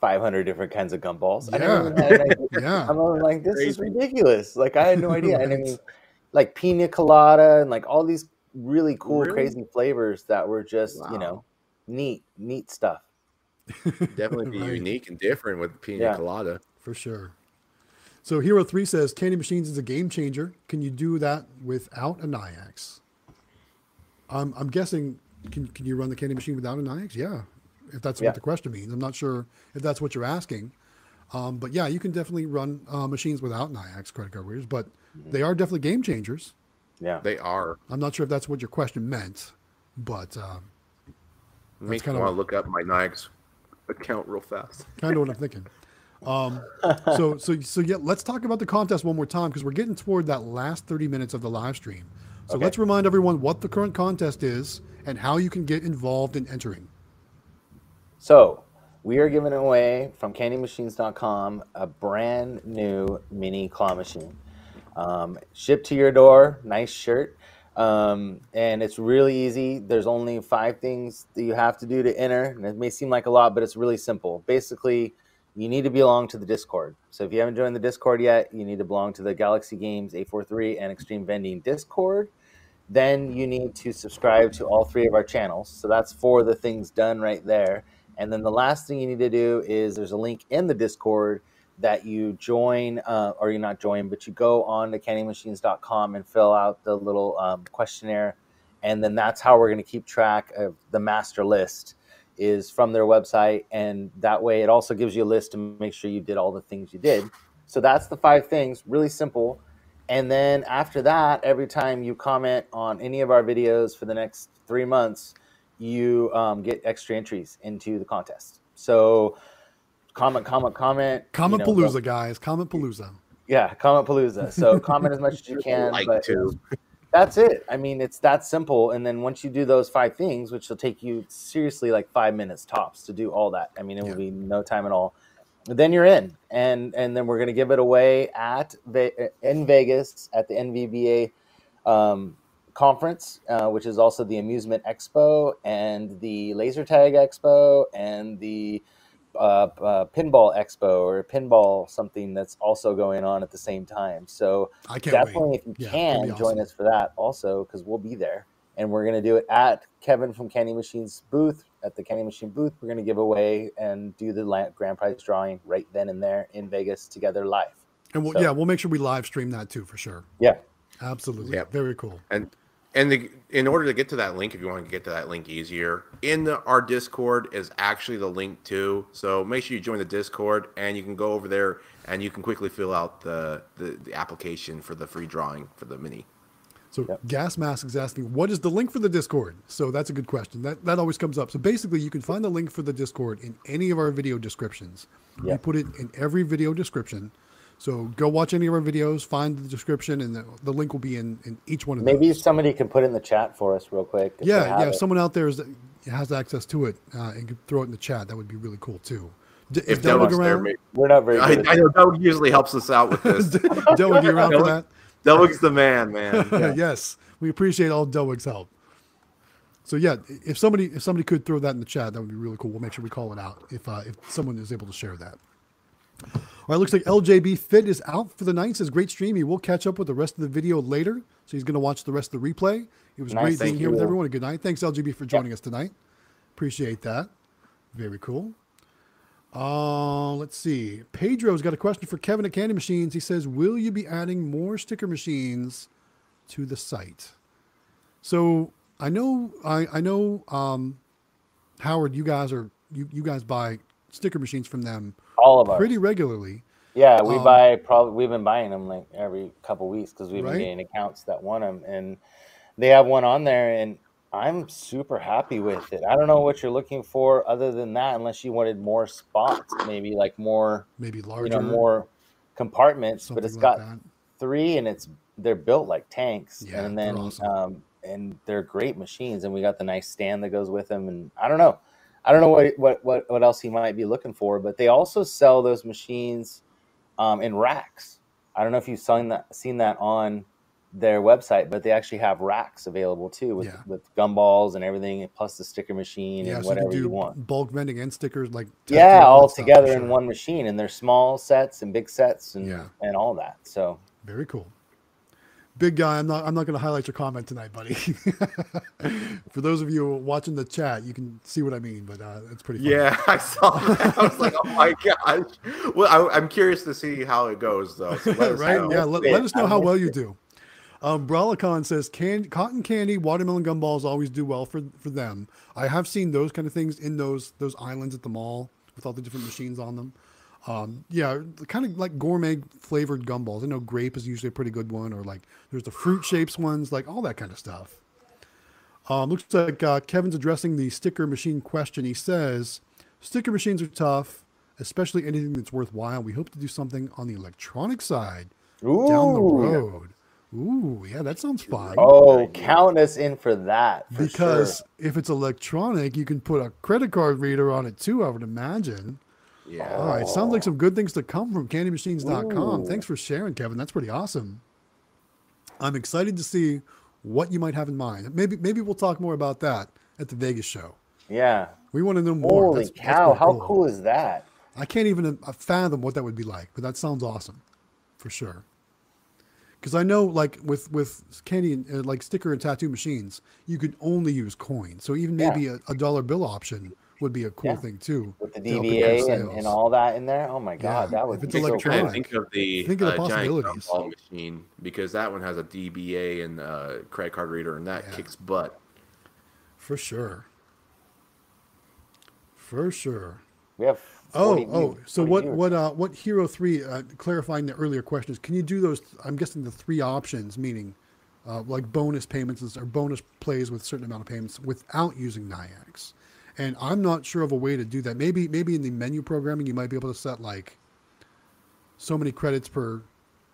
S2: 500 different kinds of gumballs. I never had
S1: yeah.
S2: I'm all like, this is ridiculous. Like I had no idea. And I mean, like pina colada and like all these really cool,
S4: Really?
S2: crazy flavors that were just you know, neat, neat stuff.
S4: Definitely be
S1: Right.
S4: unique and different with pina
S2: Yeah.
S4: colada.
S1: For sure. So Hero 3 says Candy Machines is a game changer. Can you do that without a Nayax? I'm, I'm guessing, can, can you run the Candy Machine without a Nayax? Yeah, if that's
S2: Yeah.
S1: what the question means. I'm not sure if that's what you're asking. Um, but yeah, you can definitely run uh, machines without Nayax credit card readers, but they are definitely game changers.
S2: Yeah.
S4: They are.
S1: I'm not sure if that's what your question meant, but uh,
S4: Makes me
S1: kinda-
S4: want to look up my Nayax account real fast.
S1: kind of what I'm thinking. Um, so, so, so yeah, let's talk about the contest one more time because we're getting toward that last 30 minutes of the live stream. So
S2: Okay.
S1: let's remind everyone what the current contest is and how you can get involved in entering.
S2: So we are giving away from candymachines.com a brand new mini claw machine. Um, shipped to your door, nice shirt. Um, and it's really easy. There's only five things that you have to do to enter. And it may seem like a lot, but it's really simple. Basically, you need to belong to the Discord. So if you haven't joined the Discord yet, you need to belong to the Galaxy Games 843 and Xtreme Vending Discord then you need to subscribe to all three of our channels. So that's four of the things done right there. And then the last thing you need to do is there's a link in the Discord that you join, uh, or you're not join, but you go on to candymachines.com and fill out the little um, questionnaire. And then that's how we're going to keep track of the master list is from their website. And that way it also gives you a list to make sure you did all the things you did. So that's the five things, really simple. And then after that, every time you comment on any of our videos for the next three months, you um, get extra entries into the contest. So comment, comment, comment. you
S1: Comment
S2: know,
S1: Palooza, guys. Comment Palooza.
S2: Yeah, comment Palooza. So comment as much as you can.
S4: like
S2: but
S4: to.
S2: that's it. I mean, it's that simple. And then once you do those five things, which will take you seriously like five minutes tops to do all that. I mean, it
S1: Yeah.
S2: will be no time at all. Then you're in, and and then we're gonna give it away at Ve- in Vegas at the NVBA um, conference, uh, which is also the Amusement Expo and the Laser Tag Expo and the uh, uh, Pinball Expo or Pinball something that's also going on at the same time. So
S1: I can't wait.
S2: definitely, if you
S1: Yeah,
S2: can,
S1: it'll
S2: join us for that also because we'll be there. And we're going to do it at Kevin from Candy Machine's booth at the Candy Machine booth. We're going to give away and do the grand prize drawing right then and there in Vegas together live.
S1: And we'll,
S2: So-
S1: yeah, we'll make sure we live stream that too for sure.
S2: Yeah.
S1: Absolutely.
S4: Yep.
S1: Very cool.
S4: And and the, in order to get to that link, if you want to get to that link easier, in the, our Discord is actually the link too. So make sure you join the Discord, and you can go over there and you can quickly fill out the the, the application for the free drawing for the mini.
S1: So
S2: Yep.
S1: Gas Mask is asking, what is the link for the Discord? So that's a good question. That that always comes up. So basically, you can find the link for the Discord in any of our video descriptions. We put it in every video description. So go watch any of our videos, find the description, and the, the link will be in, in each one of them.
S2: Maybe
S1: those.
S2: somebody can put it in the chat for us real quick. if
S1: Yeah, yeah.
S2: it.
S1: If someone out there is, has access to it uh, and can throw it in the chat, that would be really cool too. D- is
S4: If
S1: Delwig
S4: Delwig's there,
S1: around?
S4: maybe-
S2: We're not very
S4: I,
S2: good.
S4: I
S2: at
S4: know Delwig usually helps us out with this.
S1: Delwig, you around for that?
S4: Delwig's the man, man.
S1: yes, we appreciate all Delwig's help. So yeah, if somebody if somebody could throw that in the chat, that would be really cool. We'll make sure we call it out if uh, if someone is able to share that. All right, looks like LJB Fit is out for the night. Says great stream. He will catch up with the rest of the video later, so he's going to watch the rest of the replay. It was
S2: Nice,
S1: great being here with everyone. Good night. Thanks LJB for joining us tonight. Appreciate that. Very cool. Uh, let's see. Pedro's got a question for Kevin at Candy Machines. He says, "Will you be adding more sticker machines to the site?" So I know, I, I know, um, Howard, you guys are you, you guys buy sticker machines from them
S2: All of us.
S1: pretty regularly.
S2: Yeah, we
S1: Um,
S2: buy probably. We've been buying them like every couple weeks because we've
S1: Right.
S2: been getting accounts that want them, and they have one on there, and I'm super happy with it. I don't know what you're looking for other than that, unless you wanted more spots, maybe like more,
S1: Maybe larger,
S2: you know, more compartments. But it's
S1: like
S2: got
S1: that.
S2: three, and it's they're built like tanks,
S1: Yeah,
S2: and then
S1: awesome.
S2: um, and they're great machines, and we got the nice stand that goes with them, and I don't know. I don't know what, what, what, what else he might be looking for, but they also sell those machines um, in racks. I don't know if you've seen that seen that on their website, but they actually have racks available too with,
S1: Yeah.
S2: with gumballs and everything, plus the sticker machine
S1: Yeah,
S2: and
S1: so you
S2: whatever
S1: do
S2: you want.
S1: bulk vending and stickers like
S2: Yeah, all
S1: stuff,
S2: together in
S1: sure.
S2: one machine, and they're small sets and big sets and
S1: Yeah.
S2: and all that. So
S1: Very cool. Big guy, I'm not I'm not going to highlight your comment tonight, buddy. For those of you watching the chat, you can see what I mean, but uh, it's pretty funny.
S3: Yeah, I saw that. I was like, oh my gosh. Well, I, I'm curious to see how it goes, though. So let
S1: right?
S3: know.
S1: Yeah, let, let us know how well you do. Um, Brawlicon says can, cotton candy, watermelon gumballs always do well for, for them. I have seen those kind of things in those those islands at the mall with all the different machines on them. Um, yeah, kind of like gourmet flavored gumballs. I know grape is usually a pretty good one, or like there's the fruit shapes ones, like all that kind of stuff. Um, looks like uh, Kevin's addressing the sticker machine question. He says, "Sticker machines are tough, especially anything that's worthwhile. We hope to do something on the electronic side down the
S2: Ooh.
S1: road. Ooh, yeah, that sounds fun.
S2: Oh, count us in for that. for
S1: because
S2: sure.
S1: if it's electronic, you can put a credit card reader on it too. I would imagine.
S3: Yeah.
S1: All right, sounds like some good things to come from CandyMachines.com.
S2: Ooh.
S1: Thanks for sharing, Kevin. That's pretty awesome. I'm excited to see what you might have in mind. Maybe maybe we'll talk more about that at the Vegas show.
S2: yeah.
S1: We want to know more.
S2: Holy
S1: That's- that's
S2: cow!
S1: pretty
S2: How cool is that?
S1: I can't even uh, fathom what that would be like, but that sounds awesome, for sure. Because I know, like with with candy and uh, like sticker and tattoo machines, you could only use coins. So even
S2: Yeah.
S1: maybe a, a dollar bill option would be a cool
S2: Yeah.
S1: thing too.
S2: With the
S1: to
S2: DBA and, and all that in there. Oh my god,
S1: Yeah,
S2: that would
S1: if it's
S2: be so
S1: electronic.
S4: trying
S2: cool.
S4: think of the,
S1: Think of the
S4: uh, giant
S1: possibilities.
S4: gumball machine because that one has a DBA and uh, credit card reader, and that
S1: Yeah.
S4: kicks butt.
S1: For sure. For sure.
S2: We have.
S1: Oh,
S2: 40
S1: oh. So what,
S2: viewers.
S1: what, uh, what Hero Three? Uh, clarifying the earlier questions. Can you do those? I'm guessing the three options, meaning uh, like bonus payments or bonus plays with a certain amount of payments without using Nayax. And I'm not sure of a way to do that. Maybe, maybe in the menu programming, you might be able to set like so many credits per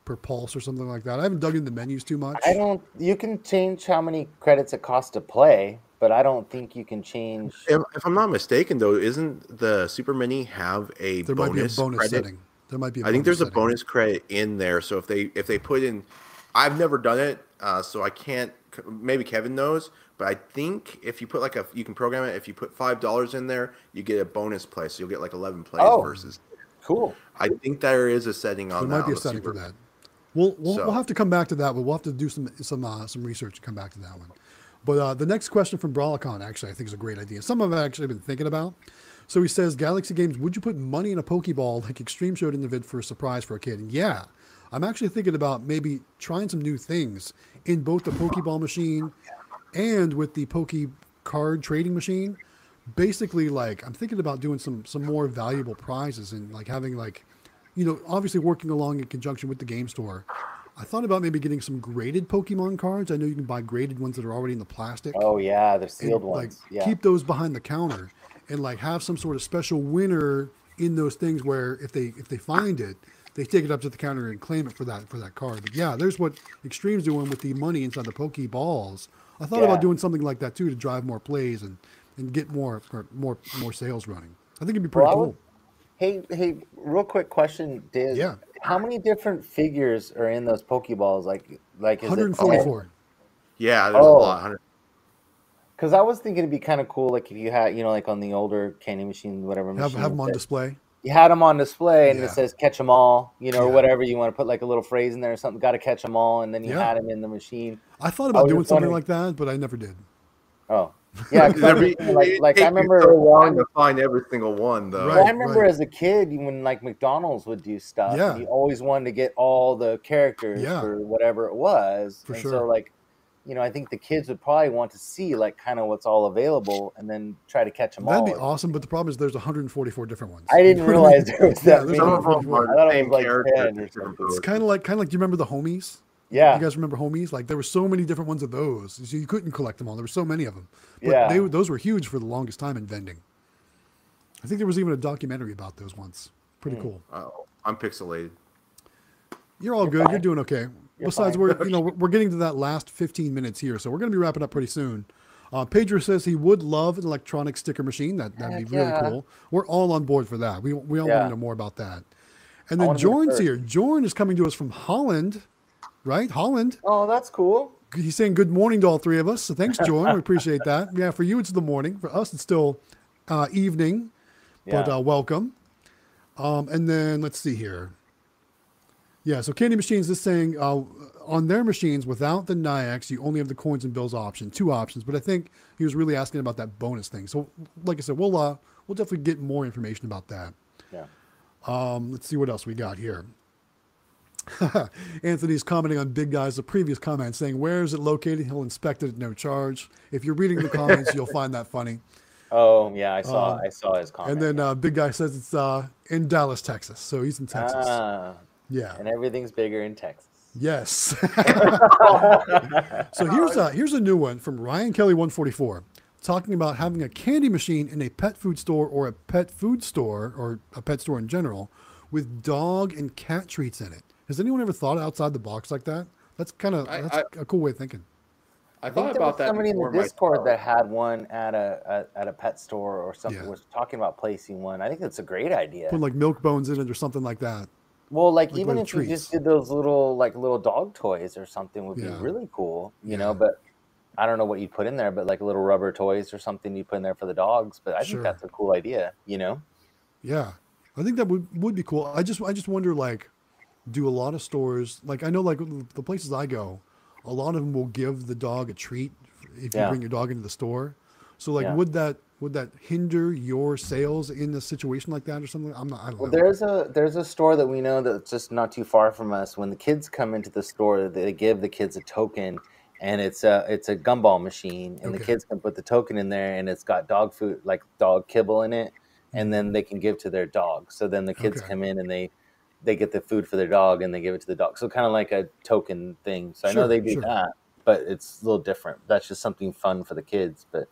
S1: per pulse or something like that. I haven't dug into the menus too much.
S2: I don't. You can change how many credits it costs to play, but I don't think you can change.
S3: If, if I'm not mistaken, though, isn't the Super Mini have a
S1: There
S3: bonus,
S1: might be a bonus
S3: credit?
S1: setting. There might be. I
S3: I think there's a bonus credit in there. So if they if they put in, I've never done it, uh, so I can't. Maybe Kevin knows, but I think if you put like a, you can program it. If you put five dollars in there, you get a bonus play. So you'll get like eleven plays
S2: Oh.
S3: versus.
S2: Cool.
S3: I think there is a setting on
S1: There
S3: that.
S1: might be
S3: on
S1: a
S3: the
S1: setting for that. We'll we'll,
S3: So-
S1: we'll have to come back to that, but we'll have to do some some uh, some research and come back to that one. But uh, the next question from Brawlicon actually I think is a great idea. Some of I've actually been thinking about. So he says, Galaxy Games, would you put money in a Pokeball like Xtreme showed in the vid for a surprise for a kid? And yeah, I'm actually thinking about maybe trying some new things in both the Pokeball machine and with the Poke card trading machine. Basically, like I'm thinking about doing some some more valuable prizes and like having like, you know, obviously working along in conjunction with the game store. I thought about maybe getting some graded Pokemon cards. I know you can buy graded ones that are already in the plastic
S2: Oh yeah, the
S1: and,
S2: sealed
S1: like
S2: ones. Yeah.
S1: keep those behind the counter and like have some sort of special winner in those things where if they if they find it they take it up to the counter and claim it for that for that card but yeah there's what Xtreme's doing with the money inside the pokeballs i thought
S2: Yeah.
S1: about doing something like that too to drive more plays and and get more or more more sales running i think it'd be pretty
S2: Well,
S1: cool
S2: would- Hey, hey, real quick question, Diz.
S1: Yeah.
S2: How many different figures are in those Pokeballs? Like, like
S1: 144
S3: Yeah, there's
S2: Oh.
S3: a lot.
S2: Because I was thinking it'd be kind of cool, like if you had, you know, like on the older candy machine, whatever
S1: Have,
S2: machine,
S1: have them on display.
S2: You had them on display and
S1: Yeah.
S2: it says "catch them all," you know, or whatever you want to put like a little phrase in there or something. Got to catch them all, and then you
S1: Yeah.
S2: had them in the machine.
S1: I thought about
S2: was
S1: doing something
S2: wondering-
S1: like that, but I never did.
S2: Oh, yeah. 'cause I
S3: It'd
S2: was
S3: be-
S2: thinking, like, like I remember,
S3: so long to find every single one, though.
S1: Right.
S2: well, I remember
S1: right.
S2: as a kid when like McDonald's would do stuff,
S1: Yeah.
S2: you always wanted to get all the characters
S1: Yeah.
S2: for whatever it was.
S1: For
S2: and
S1: sure.
S2: So like, you know, I think the kids would probably want to see like kind of what's all available, and then try to catch them all.
S1: That'd be awesome, but the problem is there's 144 different ones.
S2: I didn't
S1: You know what I
S2: realize there was
S1: Yeah,
S2: that
S1: there's
S2: many.
S3: Some of them
S1: 144.
S3: are
S2: I thought it was like 10 or
S3: different
S2: something.
S1: It's kind of like kind of like do you remember the homies?
S2: Yeah,
S1: You guys remember homies? Like there were so many different ones of those. So you couldn't collect them all. There were so many of them. But
S2: Yeah.
S1: they those were huge for the longest time in vending. I think there was even a documentary about those once. Pretty
S2: Hmm.
S1: cool.
S3: Oh, I'm pixelated.
S1: You're all
S2: You're
S1: good. You're doing okay.
S2: You're
S1: Besides,
S2: fine.
S1: we're you know we're, we're getting to that last 15 minutes here, so we're going to be wrapping up pretty soon. Uh, Pedro says he would love an electronic sticker machine. That that'd
S2: Heck
S1: be really
S2: yeah.
S1: cool. We're all on board for that. We we all want to know more about that. And then
S2: wanna be the
S1: Jorn's here. Jorn is coming to us from Holland, right? Holland.
S2: Oh, that's cool.
S1: He's saying good morning to all three of us. So thanks, Jorn. we appreciate that. Yeah, for you it's the morning. For us it's still uh, evening, but uh, welcome. Um, and then let's see here. Yeah, so Candy Machines is saying uh, on their machines without the Nayax, you only have the coins and bills option, two options. But I think he was really asking about that bonus thing. So, like I said, we'll uh, we'll definitely get more information about that.
S2: Yeah.
S1: Um, let's see what else we got here. Anthony's commenting on Big Guy's the previous comment saying, Where is it located? He'll inspect it at no charge. If you're reading the comments, you'll find that funny.
S2: Oh, yeah. I saw.
S1: Um,
S2: I saw his comment.
S1: And then uh, Big Guy says it's uh, in Dallas, Texas. So he's in Texas.
S2: Ah,
S1: yeah.
S2: and everything's bigger in Texas.
S1: Yes. so here's a here's a new one from Ryan Kelly 144 talking about having a candy machine in a pet food store or a pet food store or a pet store in general with dog and cat treats in it. Has anyone ever thought outside the box like that? That's kind of
S4: I-
S1: that's
S4: I-
S1: a cool way of thinking.
S4: I
S2: I think
S4: thought
S2: there
S4: about
S2: was
S4: that
S2: somebody in the
S4: before
S2: Discord that had one at a, a at a pet store or something.
S1: Yeah.
S2: Was talking about placing one. I think that's a great idea.
S1: Put like milk bones in it or something like that.
S2: Well, like,
S1: like
S2: even if you just did those little like little dog toys or something would
S1: Yeah.
S2: be really cool, you
S1: Yeah.
S2: know. But I don't know what you'd put in there, but like little rubber toys or something you put in there for the dogs. But I
S1: Sure.
S2: think that's a cool idea, you know.
S1: Yeah, I think that would would be cool. I just I just wonder like, do a lot of stores like I know like the places I go, a lot of them will give the dog a treat if you bring your dog into the store. So like,
S2: Yeah.
S1: would that would that hinder your sales in a situation like that or something? I'm not. I don't
S2: Well,
S1: know.
S2: there's a there's a store that we know that's just not too far from us. When the kids come into the store, they give the kids a token, and it's a it's a gumball machine, and the kids can put the token in there, and it's got dog food like dog kibble in it, and then mm-hmm. they can give to their dog. So then the kids
S1: Okay.
S2: come in and they they get the food for their dog and they give it to the dog. So kind of like a token thing. So I know they do
S1: sure.
S2: that, but it's a little different. That's just something fun for the kids. But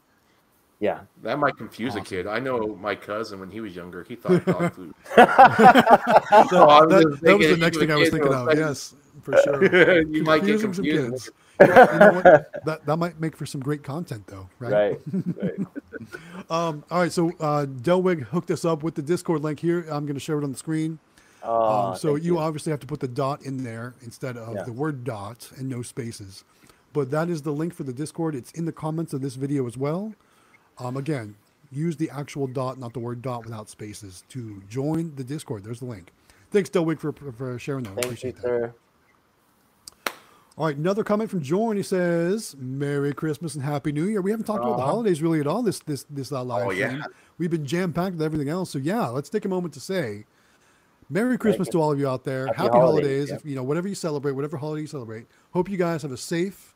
S2: yeah,
S4: That might confuse
S1: Awesome.
S4: a kid. I know my cousin when he was younger, he thought dog food.
S1: that,
S4: So was
S1: that- that was the next thing I was thinking of.
S4: say-
S1: Yes, for sure.
S4: you might get
S1: Confusing some
S4: confused.
S1: kids. you know? That that might make for some great content though, right?
S2: right, right.
S1: Um, all right, so uh, Delwig hooked us up with the Discord link here. I'm going to share it on the screen.
S2: Oh,
S1: Um, so
S2: thank
S1: you, obviously have to put the dot in there instead of
S2: Yeah.
S1: the word dot and no spaces. But that is the link for the Discord. It's in the comments of this video as well. Um, again, use the actual dot, not the word dot without spaces to join the Discord. There's the link. Thanks, Delwig, for, for sharing that. I
S2: Thank you,
S1: that.
S2: sir.
S1: All right, another comment from Jorn. He says, "Merry Christmas and Happy New Year." We haven't talked about the holidays really at all this this this uh, live
S3: Oh, yeah.
S1: We've been jam packed with everything else. So yeah, let's take a moment to say, "Merry Christmas to all of you out there. Happy,
S2: Happy
S1: holidays.
S2: holidays,
S1: If you know whatever you celebrate, whatever holiday you celebrate. Hope you guys have a safe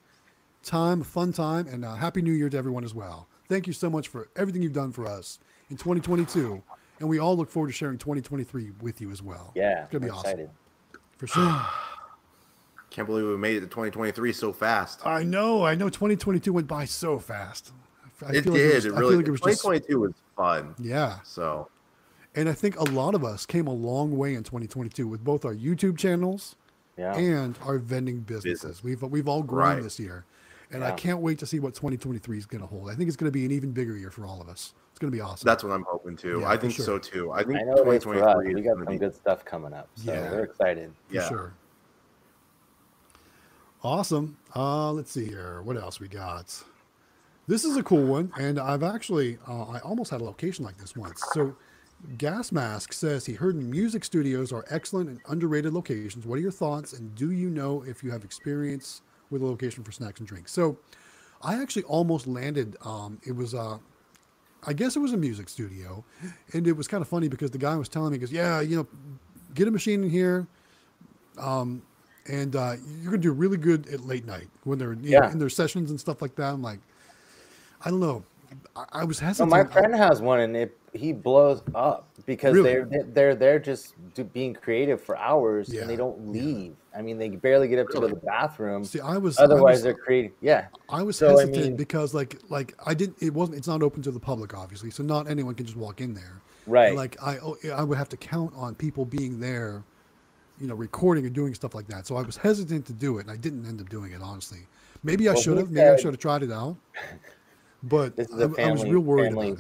S1: time, a fun time, and uh, Happy New Year to everyone as well. Thank you so much for everything you've done for us in 2022, and we all look forward to sharing 2023 with you as well.
S2: Yeah,
S1: it's gonna be
S2: I'm
S1: awesome
S2: excited.
S1: for sure.
S3: Can't believe we made it to 2023 so fast.
S1: I know, I know. 2022 went by so fast. I
S3: it
S1: feel like
S3: did.
S1: was-
S3: it
S1: I feel
S3: really.
S1: like it was just
S3: 2022 was fun.
S1: yeah.
S3: So
S1: And I think a lot of us came a long way in 2022 with both our YouTube channels
S2: Yeah.
S1: and our vending businesses.
S3: Business.
S1: We've we've all grown
S3: Right.
S1: this year, and I can't wait to see what 2023 is going to hold. I think it's going to be an even bigger year for all of us. It's going to be awesome.
S3: that's what I'm hoping too.
S1: Yeah,
S3: I think
S1: sure.
S3: so too. I think
S2: I know it is
S3: 2023
S2: We got some
S3: be
S2: good stuff coming up, so
S1: Yeah.
S2: we're excited.
S1: for
S3: yeah.
S1: sure. Awesome. Uh, let's see here. What else we got? This is a cool one, and I've actually uh, I almost had a location like this once. So, Gas Mask says he heard music studios are excellent and underrated locations. What are your thoughts, and do you know if you have experience with a location for snacks and drinks? So, I actually almost landed. Um, it was uh, I guess it was a music studio, and it was kind of funny because the guy was telling me, "Because yeah, you know, get a machine in here, um, and uh, you're gonna do really good at late night when they're know,
S2: Yeah.
S1: in their sessions and stuff like that." I'm like, I don't know. I, I was hesitant.
S2: my friend has one, and it he blows up because
S1: Really?
S2: they're they're they're just do, being creative for hours,
S1: Yeah,
S2: and they don't
S1: yeah.
S2: leave. I mean, they barely get up to go to the bathroom.
S1: See, I was I
S2: Otherwise,
S1: was,
S2: they're creating. Yeah,
S1: I was
S2: So, I
S1: hesitant
S2: mean-
S1: because like like I didn't. It wasn't. It's not open to the public, obviously. So not anyone can just walk in there.
S2: right.
S1: And, like I, oh, I would have to count on people being there, you know, recording and doing stuff like that. So I was hesitant to do it, and I didn't end up doing it. Honestly, maybe I
S2: Well,
S1: should have. Maybe I should have tried it out. But
S2: this is a
S1: I was
S2: family
S1: real worried
S2: family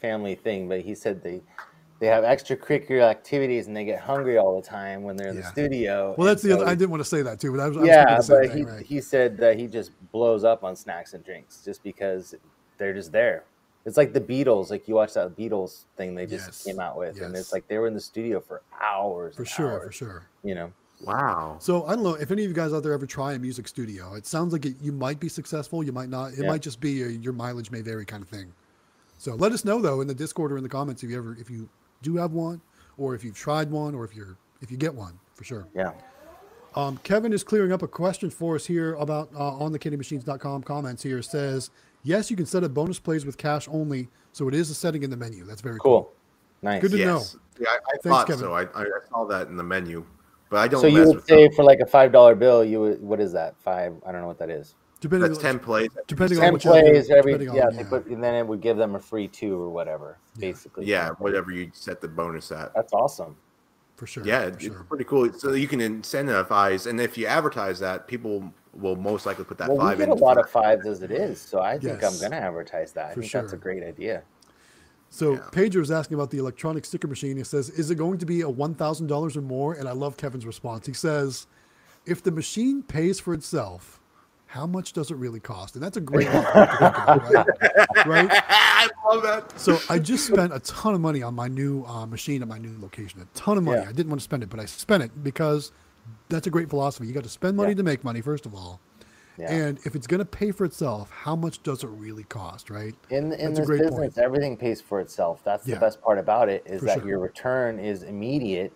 S2: family thing. But he said they they have extracurricular activities, and they get hungry all the time when they're in the studio.
S1: Well, that's the other. I didn't want to say that too, but I was. I was
S2: yeah,
S1: thinking
S2: but he,
S1: right?
S2: he said that he just blows up on snacks and drinks just because they're just there. It's like the Beatles. Like you watch that Beatles thing they just
S1: Yes,
S2: came out with, and it's like they were in the studio for hours.
S1: for sure, for sure.
S2: You know,
S4: Wow.
S1: So I don't know if any of you guys out there ever try a music studio. It sounds like it, you might be successful. You might not. It
S2: Yeah.
S1: might just be a, your mileage may vary kind of thing. So let us know though in the Discord or in the comments if you ever if you do have one, or if you've tried one, or if you're if you get one for sure.
S2: yeah.
S1: Um, Kevin is clearing up a question for us here about uh, on the candy-machines.com comments here says yes you can set up bonus plays with cash only so it is a setting in the menu that's very cool.
S2: Cool, nice.
S1: Good to know.
S3: Yeah, I, I
S1: Thanks,
S3: thought
S1: Kevin.
S3: so. I, I saw that in the menu, but I don't
S2: So you
S3: mess
S2: would
S3: with
S2: say
S3: them.
S2: for like a five dollar bill, you would what is that? Five? I don't know what that is.
S1: Depending
S3: That's
S1: on,
S3: ten plays.
S1: depending on
S2: Ten
S1: what you have,
S2: plays every
S1: depending on-
S2: yeah,
S1: yeah.
S2: Put, and then it would give them a free two or whatever. Basically,
S3: Yeah, whatever you set the bonus at.
S2: That's awesome.
S1: for sure.
S3: Yeah,
S1: for
S3: it's
S1: sure.
S3: pretty cool. So you can incentivize, and if you advertise that, people will most likely put that
S2: Well, we
S3: five
S2: get
S3: in.
S2: a lot of fives as it is, so I think
S1: Yes.
S2: I'm gonna advertise that. I
S1: For
S2: think that's a great idea.
S1: So
S3: Yeah.
S1: Pedro is asking about the electronic sticker machine. He says, "Is it going to be a one thousand dollars or more?" And I love Kevin's response. He says, "If the machine pays for itself, how much does it really cost?" And that's a great one to think about, right? right?
S3: I love that.
S1: So I just spent a ton of money on my new uh, machine at my new location. A ton of money.
S2: Yeah.
S1: I didn't want to spend it, but I spent it because that's a great philosophy. You got to spend money
S2: Yeah.
S1: to make money, first of all.
S2: Yeah.
S1: And if it's going to pay for itself, how much does it really cost, right?
S2: in in
S1: That's
S2: this business,
S1: point.
S2: everything pays for itself. That's
S1: Yeah.
S2: the best part about it is
S1: For
S2: that
S1: sure.
S2: your return is immediate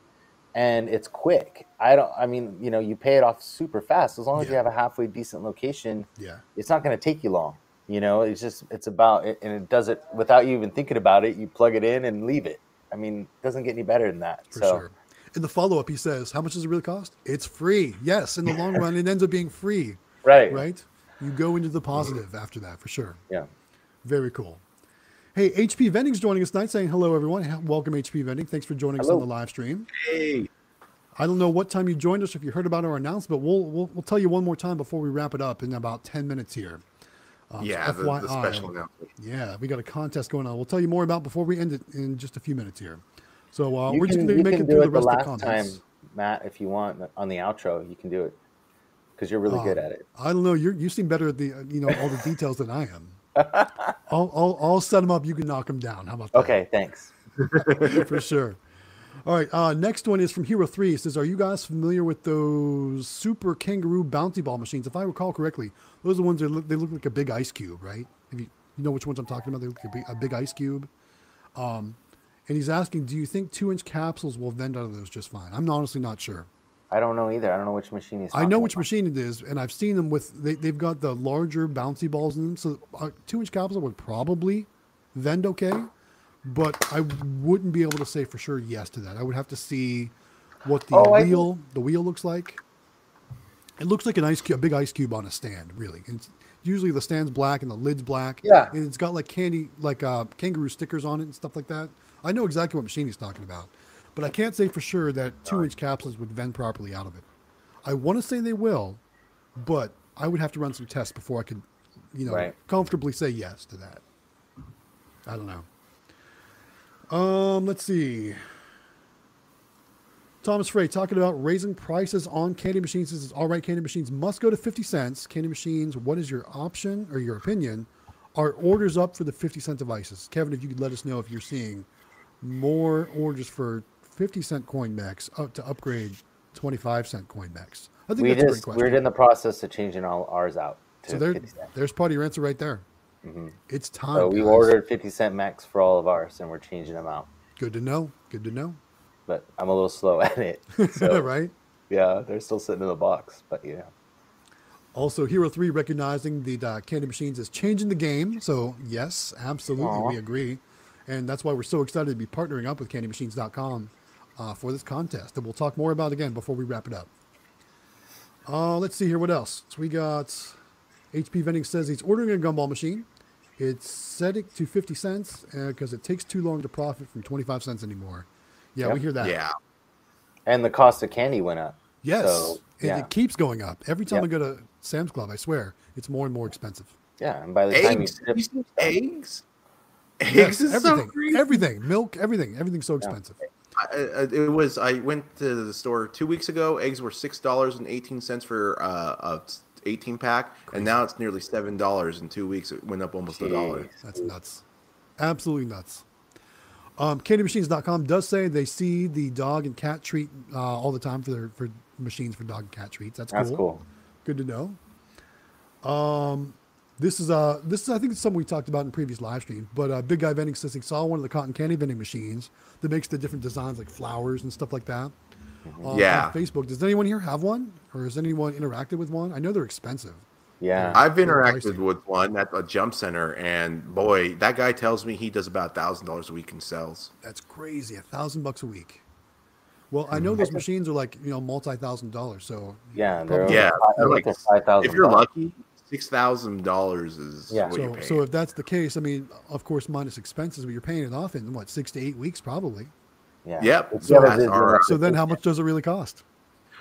S2: and it's quick. I don't. I mean, you know, you pay it off super fast as long as you have a halfway decent location.
S1: Yeah.
S2: It's not going to take you long. You know, it's just it's about it, and it does it without you even thinking about it. You plug it in and leave it. I mean, it doesn't get any better than that.
S1: For
S2: so
S1: sure. In the follow up, he says, How much does it really cost? It's free. Yes, in the long run, it ends up being free,
S2: right,
S1: right? You go into the positive after that, for sure.
S2: yeah.
S1: Very cool. Hey, HP Vending's joining us tonight saying hello, everyone. Welcome, HP Vending. Thanks for joining us on the live stream.
S3: Hey,
S1: I don't know what time you joined us, if you heard about our announcement, but we'll, we'll, we'll tell you one more time before we wrap it up in about 10 minutes here. Um, so
S3: yeah, the, the special announcement.
S1: Yeah, we got a contest going on. We'll tell you more about before we end it in just a few minutes here. So uh, we're just going to make
S2: can
S1: it through
S2: it
S1: the
S2: the
S1: rest of
S2: last
S1: the
S2: time. Matt, if you want on the outro. You can do it because you're really good
S1: Um,
S2: at it.
S1: I don't know. You you seem better at the uh, you know all the details than I am. I'll, I'll I'll set them up. You can knock them down. How about that?
S2: Okay, thanks.
S1: for sure. All right. Uh, next one is from Hero Three. It says, "Are you guys familiar with those super kangaroo bouncy ball machines? If I recall correctly, those are the ones that look, they look like a big ice cube, right? If you you know which ones I'm talking about, they look like a big, a big ice cube. Um, and he's asking, do you think two inch capsules will vend out of those just fine? I'm honestly not sure.
S2: I don't know either. I don't know which machine he's.
S1: I know which
S2: about.
S1: machine it is, and I've seen them with. They, they've got the larger bouncy balls in them, so a two-inch capsule would probably vend okay, but I wouldn't be able to say for sure yes to that. I would have to see what the
S2: Oh,
S1: wheel the wheel looks like. It looks like an ice cube, a big ice cube on a stand, really. And it's, usually the stand's black and the lid's black.
S2: Yeah.
S1: and it's got like candy, like uh, kangaroo stickers on it and stuff like that. I know exactly what machine he's talking about, but I can't say for sure that two-inch capsules would vend properly out of it. I want to say they will, but I would have to run some tests before I could, you know,
S2: Right.
S1: comfortably say yes to that. I don't know. Um, let's see. Thomas Frey talking about raising prices on candy machines. This is all right. Candy machines must go to 50 cents. Candy machines, what is your option or your opinion are orders up for the 50 cent devices? Kevin, if you could let us know if you're seeing more orders for 50 cent coin up to upgrade 25 cent coin mechs. I think
S2: We
S1: that's a great
S2: just we're in the process of changing all ours out to
S1: so there,
S2: 50 cent.
S1: there's part of your answer right there. It's time.
S2: So we
S1: guys.
S2: ordered 50 cent mechs for all of ours, and we're changing them out.
S1: Good to know. Good to know.
S2: But I'm a little slow at it. So
S1: right?
S2: yeah, they're still sitting in the box. But yeah,
S1: Also, Hero 3 recognizing the uh, candy machines is changing the game. So, yes, absolutely,
S2: Aw.
S1: we agree. And that's why we're so excited to be partnering up with candymachines.com uh, for this contest that we'll talk more about again before we wrap it up. Uh, let's see here. What else? So, we got HP Vending says he's ordering a gumball machine. It's set it to 50 cents because it takes too long to profit from 25 cents anymore. Yeah, we hear that.
S3: Yeah.
S2: and the cost of candy went up.
S1: Yes.
S2: So,
S1: and
S2: yeah.
S1: it keeps going up. Every time
S2: Yep.
S1: I go to Sam's Club, I swear, it's more and more expensive.
S2: Yeah, and by the time you
S3: Eggs.
S2: ship,
S3: You seen eggs. Eggs
S1: Yes,
S3: is so
S1: everything,
S3: greedy.
S1: everything, milk, everything, everything's so expensive.
S3: I- I- it was. I went to the store two weeks ago. Eggs were six dollars and eighteen cents for uh, a eighteen pack, and now it's nearly seven dollars in two weeks. It went up almost a dollar.
S1: That's nuts, absolutely nuts. Um, CandyMachines.com does say they see the dog and cat treat uh, all the time for their for machines for dog and cat treats. That's,
S2: that's
S1: cool.
S2: cool.
S1: Good to know. Um, this is uh this is I think it's something we talked about in previous live stream. But uh, Big Guy Vending says he saw one of the cotton candy vending machines that makes the different designs like flowers and stuff like that. Uh,
S3: Yeah.
S1: On Facebook, does anyone here have one, or has anyone interacted with one? I know they're expensive.
S2: Yeah,
S3: I've interacted with one at a jump center, and boy, that guy tells me he does about thousand dollars a week in sales.
S1: That's crazy. A thousand bucks a week. Well, I know those machines are like you know multi thousand dollars. So
S2: yeah.
S3: Yeah,
S2: I
S3: like
S2: five thousand.
S3: if you're lucky, six thousand dollars is
S2: Yeah.
S3: what you're
S1: so so if that's the case, I mean, of course, minus expenses, but you're paying it off in what six to eight weeks probably.
S2: yeah.
S3: Yep, so
S2: what
S3: that's
S2: is,
S3: all right.
S1: So then, how much does it really cost?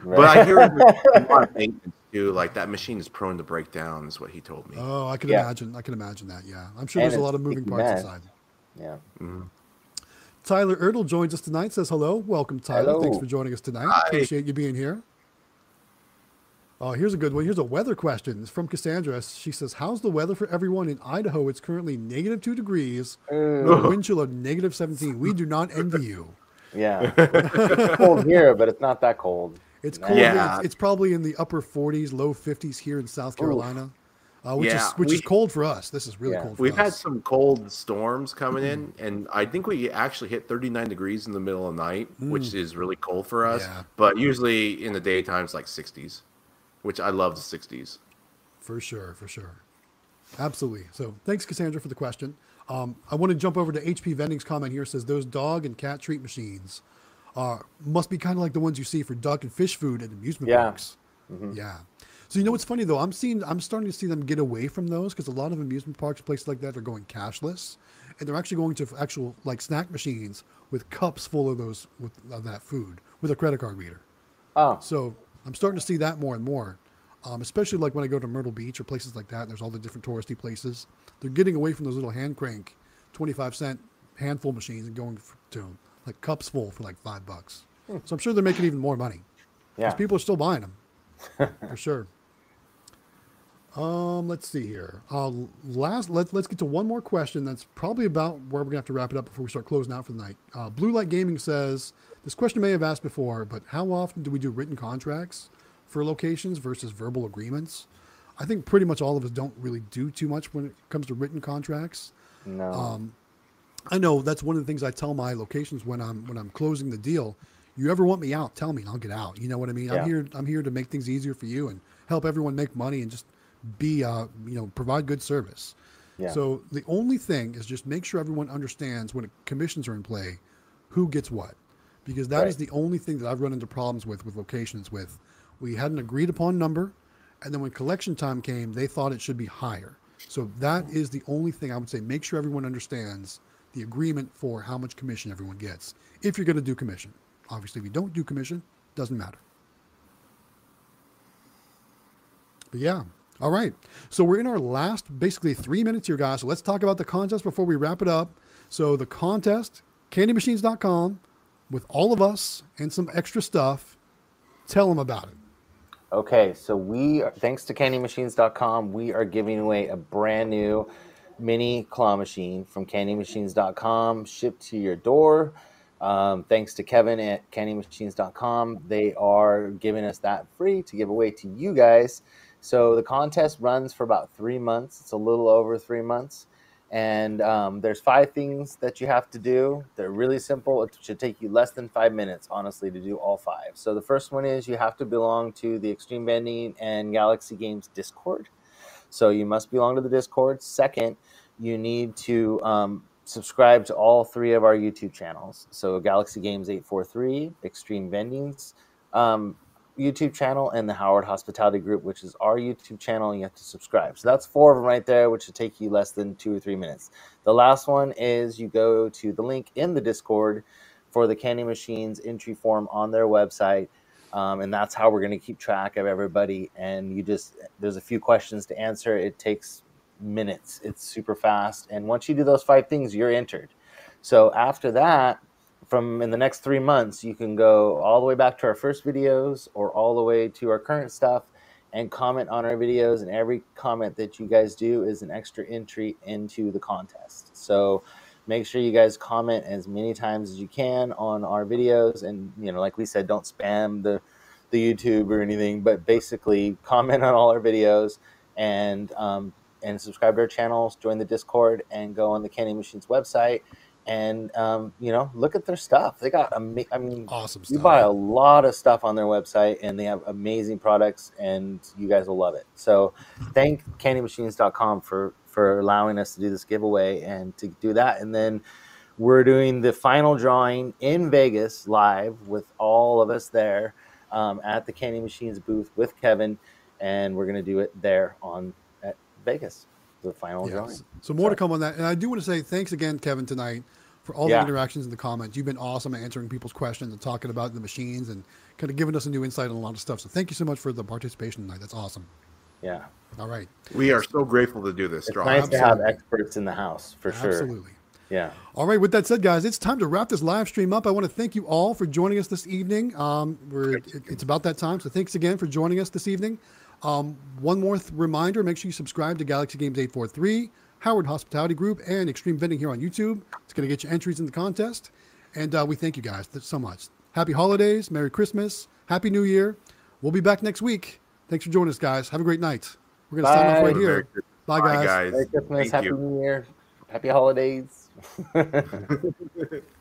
S2: right?
S3: but I hear there's a lot of maintenance too. Like that machine is prone to break down, is what he told me.
S1: Oh, I can
S2: Yeah.
S1: imagine. I can imagine that. Yeah, I'm sure
S2: And
S1: there's a lot of moving parts
S2: mesh.
S1: inside.
S2: yeah. Mm-hmm.
S1: Tyler Erdl joins us tonight. Says hello, welcome, Tyler. Thanks for joining us tonight.
S3: Hi.
S1: Appreciate you being here. Oh, here's a good one. Here's a weather question. It's from Cassandra. She says, "How's the weather for everyone in Idaho? It's currently negative two degrees, mm. with a wind chill of negative 17. We do not envy you.
S2: Yeah, it's cold here, but it's not that cold.
S1: It's
S2: Nah.
S1: cold.
S3: Yeah.
S1: It's, it's probably in the upper 40s, low 50s here in South Carolina, uh, which
S3: Yeah,
S1: is which is cold for us. This is really
S2: Yeah.
S1: cold. For us.
S3: We've had some cold storms coming in, mm-hmm. and I think we actually hit 39 degrees in the middle of the night, which mm. is really cold for us.
S1: Yeah.
S3: But usually in the daytime, it's like 60s, which I love the 60s.
S1: For sure, for sure. Absolutely. So thanks, Cassandra, for the question. Um, I want to jump over to HP Vending's comment here. It says those dog and cat treat machines uh, must be kind of like the ones you see for duck and fish food at amusement
S2: Yeah.
S1: parks. Yeah. So you know what's funny though? I'm seeing I'm starting to see them get away from those because a lot of amusement parks, places like that, are going cashless, and they're actually going to actual like snack machines with cups full of those with of that food with a credit card reader.
S2: Oh,
S1: So I'm starting to see that more and more, um, especially like when I go to Myrtle Beach or places like that. And there's all the different touristy places. They're getting away from those little hand crank, 25 cent handful machines and going to like cups full for like five bucks. So I'm sure they're making even more money
S2: yeah.
S1: people are still buying them for sure. Um, let's see here. Uh, last, let's let's get to one more question. That's probably about where we're gonna have to wrap it up before we start closing out for the night. Uh, Blue Light Gaming says this question may have asked before, but how often do we do written contracts for locations versus verbal agreements? I think pretty much all of us don't really do too much when it comes to written contracts.
S2: No.
S1: Um, I know that's one of the things I tell my locations when I'm when I'm closing the deal. You ever want me out, tell me and I'll get out. You know what I mean? I'm here I'm here to make things easier for you and help everyone make money and just be uh you know provide good service.
S2: Yeah.
S1: So the only thing is just make sure everyone understands when commissions are in play, who gets what, because that is
S2: Right.
S1: the only thing that I've run into problems with with locations with. We had an agreed upon number, and then when collection time came, they thought it should be higher. So that is the only thing I would say. Make sure everyone understands the agreement for how much commission everyone gets. If you're going to do commission, obviously, if you don't do commission, doesn't matter. But yeah. All right. So we're in our last basically three minutes here, guys. So let's talk about the contest before we wrap it up. So the contest, candymachines.com, with all of us and some extra stuff. Tell them about it.
S2: Okay, so we, are, thanks to CandyMachines.com, we are giving away a brand new mini claw machine from candymachines.com, shipped to your door. Um, thanks to Kevin at candymachines.com. They are giving us that free to give away to you guys. So the contest runs for about three months. It's a little over three months. And um, there's five things that you have to do. They're really simple. It should take you less than five minutes, honestly, to do all five. So the first one is you have to belong to the Xtreme Vending and Galaxy Games Discord. So you must belong to the Discord. Second, you need to um, subscribe to all three of our YouTube channels. So Galaxy Games 843, Xtreme Vendings um, YouTube channel, and the Howard Hospitality Group, which is our YouTube channel, and you have to subscribe. So that's four of them right there, which should take you less than two or three minutes. The last one is you go to the link in the Discord for the Candy Machines entry form on their website. Um, and that's how we're going to keep track of everybody. And you just, there's a few questions to answer. It takes minutes, it's super fast. And once you do those five things, you're entered. So after that, from in the next three months, you can go all the way back to our first videos or all the way to our current stuff and comment on our videos. And every comment that you guys do is an extra entry into the contest. So make sure you guys comment as many times as you can on our videos. And, you know, like we said, don't spam the, the YouTube or anything, but basically comment on all our videos and, um, and subscribe to our channels, join the Discord, and go on the Candy Machines website and um, you know look at their stuff. They got ama- I mean,
S1: Awesome
S2: you buy a lot of stuff on their website, and they have amazing products, and you guys will love it. So, thank CandyMachines.com for for allowing us to do this giveaway and to do that. And then we're doing the final drawing in Vegas live with all of us there um, at the Candy Machines booth with Kevin, and we're gonna do it there on at Vegas. The final drawing.
S1: Yes. So more to come on that. And I do want to say thanks again, Kevin, tonight for all
S2: Yeah.
S1: the interactions in the comments. You've been awesome at answering people's questions and talking about the machines and kind of giving us a new insight on a lot of stuff. So thank you so much for the participation tonight. That's awesome.
S2: Yeah,
S1: All right.
S3: We are so grateful to do this,
S2: it's
S3: Strong.
S2: nice to have experts in the house for sure.
S1: Absolutely.
S2: Yeah.
S1: All right. With that said, guys, it's time to wrap this live stream up. I want to thank you all for joining us this evening. Um, we're it, it's about that time, so thanks again for joining us this evening. Um, one more th- reminder: make sure you subscribe to Galaxy Games eight four three, Howard Hospitality Group, and Xtreme Vending here on YouTube. It's going to get you entries in the contest, and uh, we thank you guys th- so much. Happy holidays, Merry Christmas, Happy New Year. We'll be back next week. Thanks for joining us, guys. Have a great night. We're going to sign off right
S3: Merry
S1: here.
S3: Christmas.
S1: Bye, guys.
S2: Merry Christmas,
S3: Thank
S2: Happy
S3: you.
S2: New Year, Happy Holidays.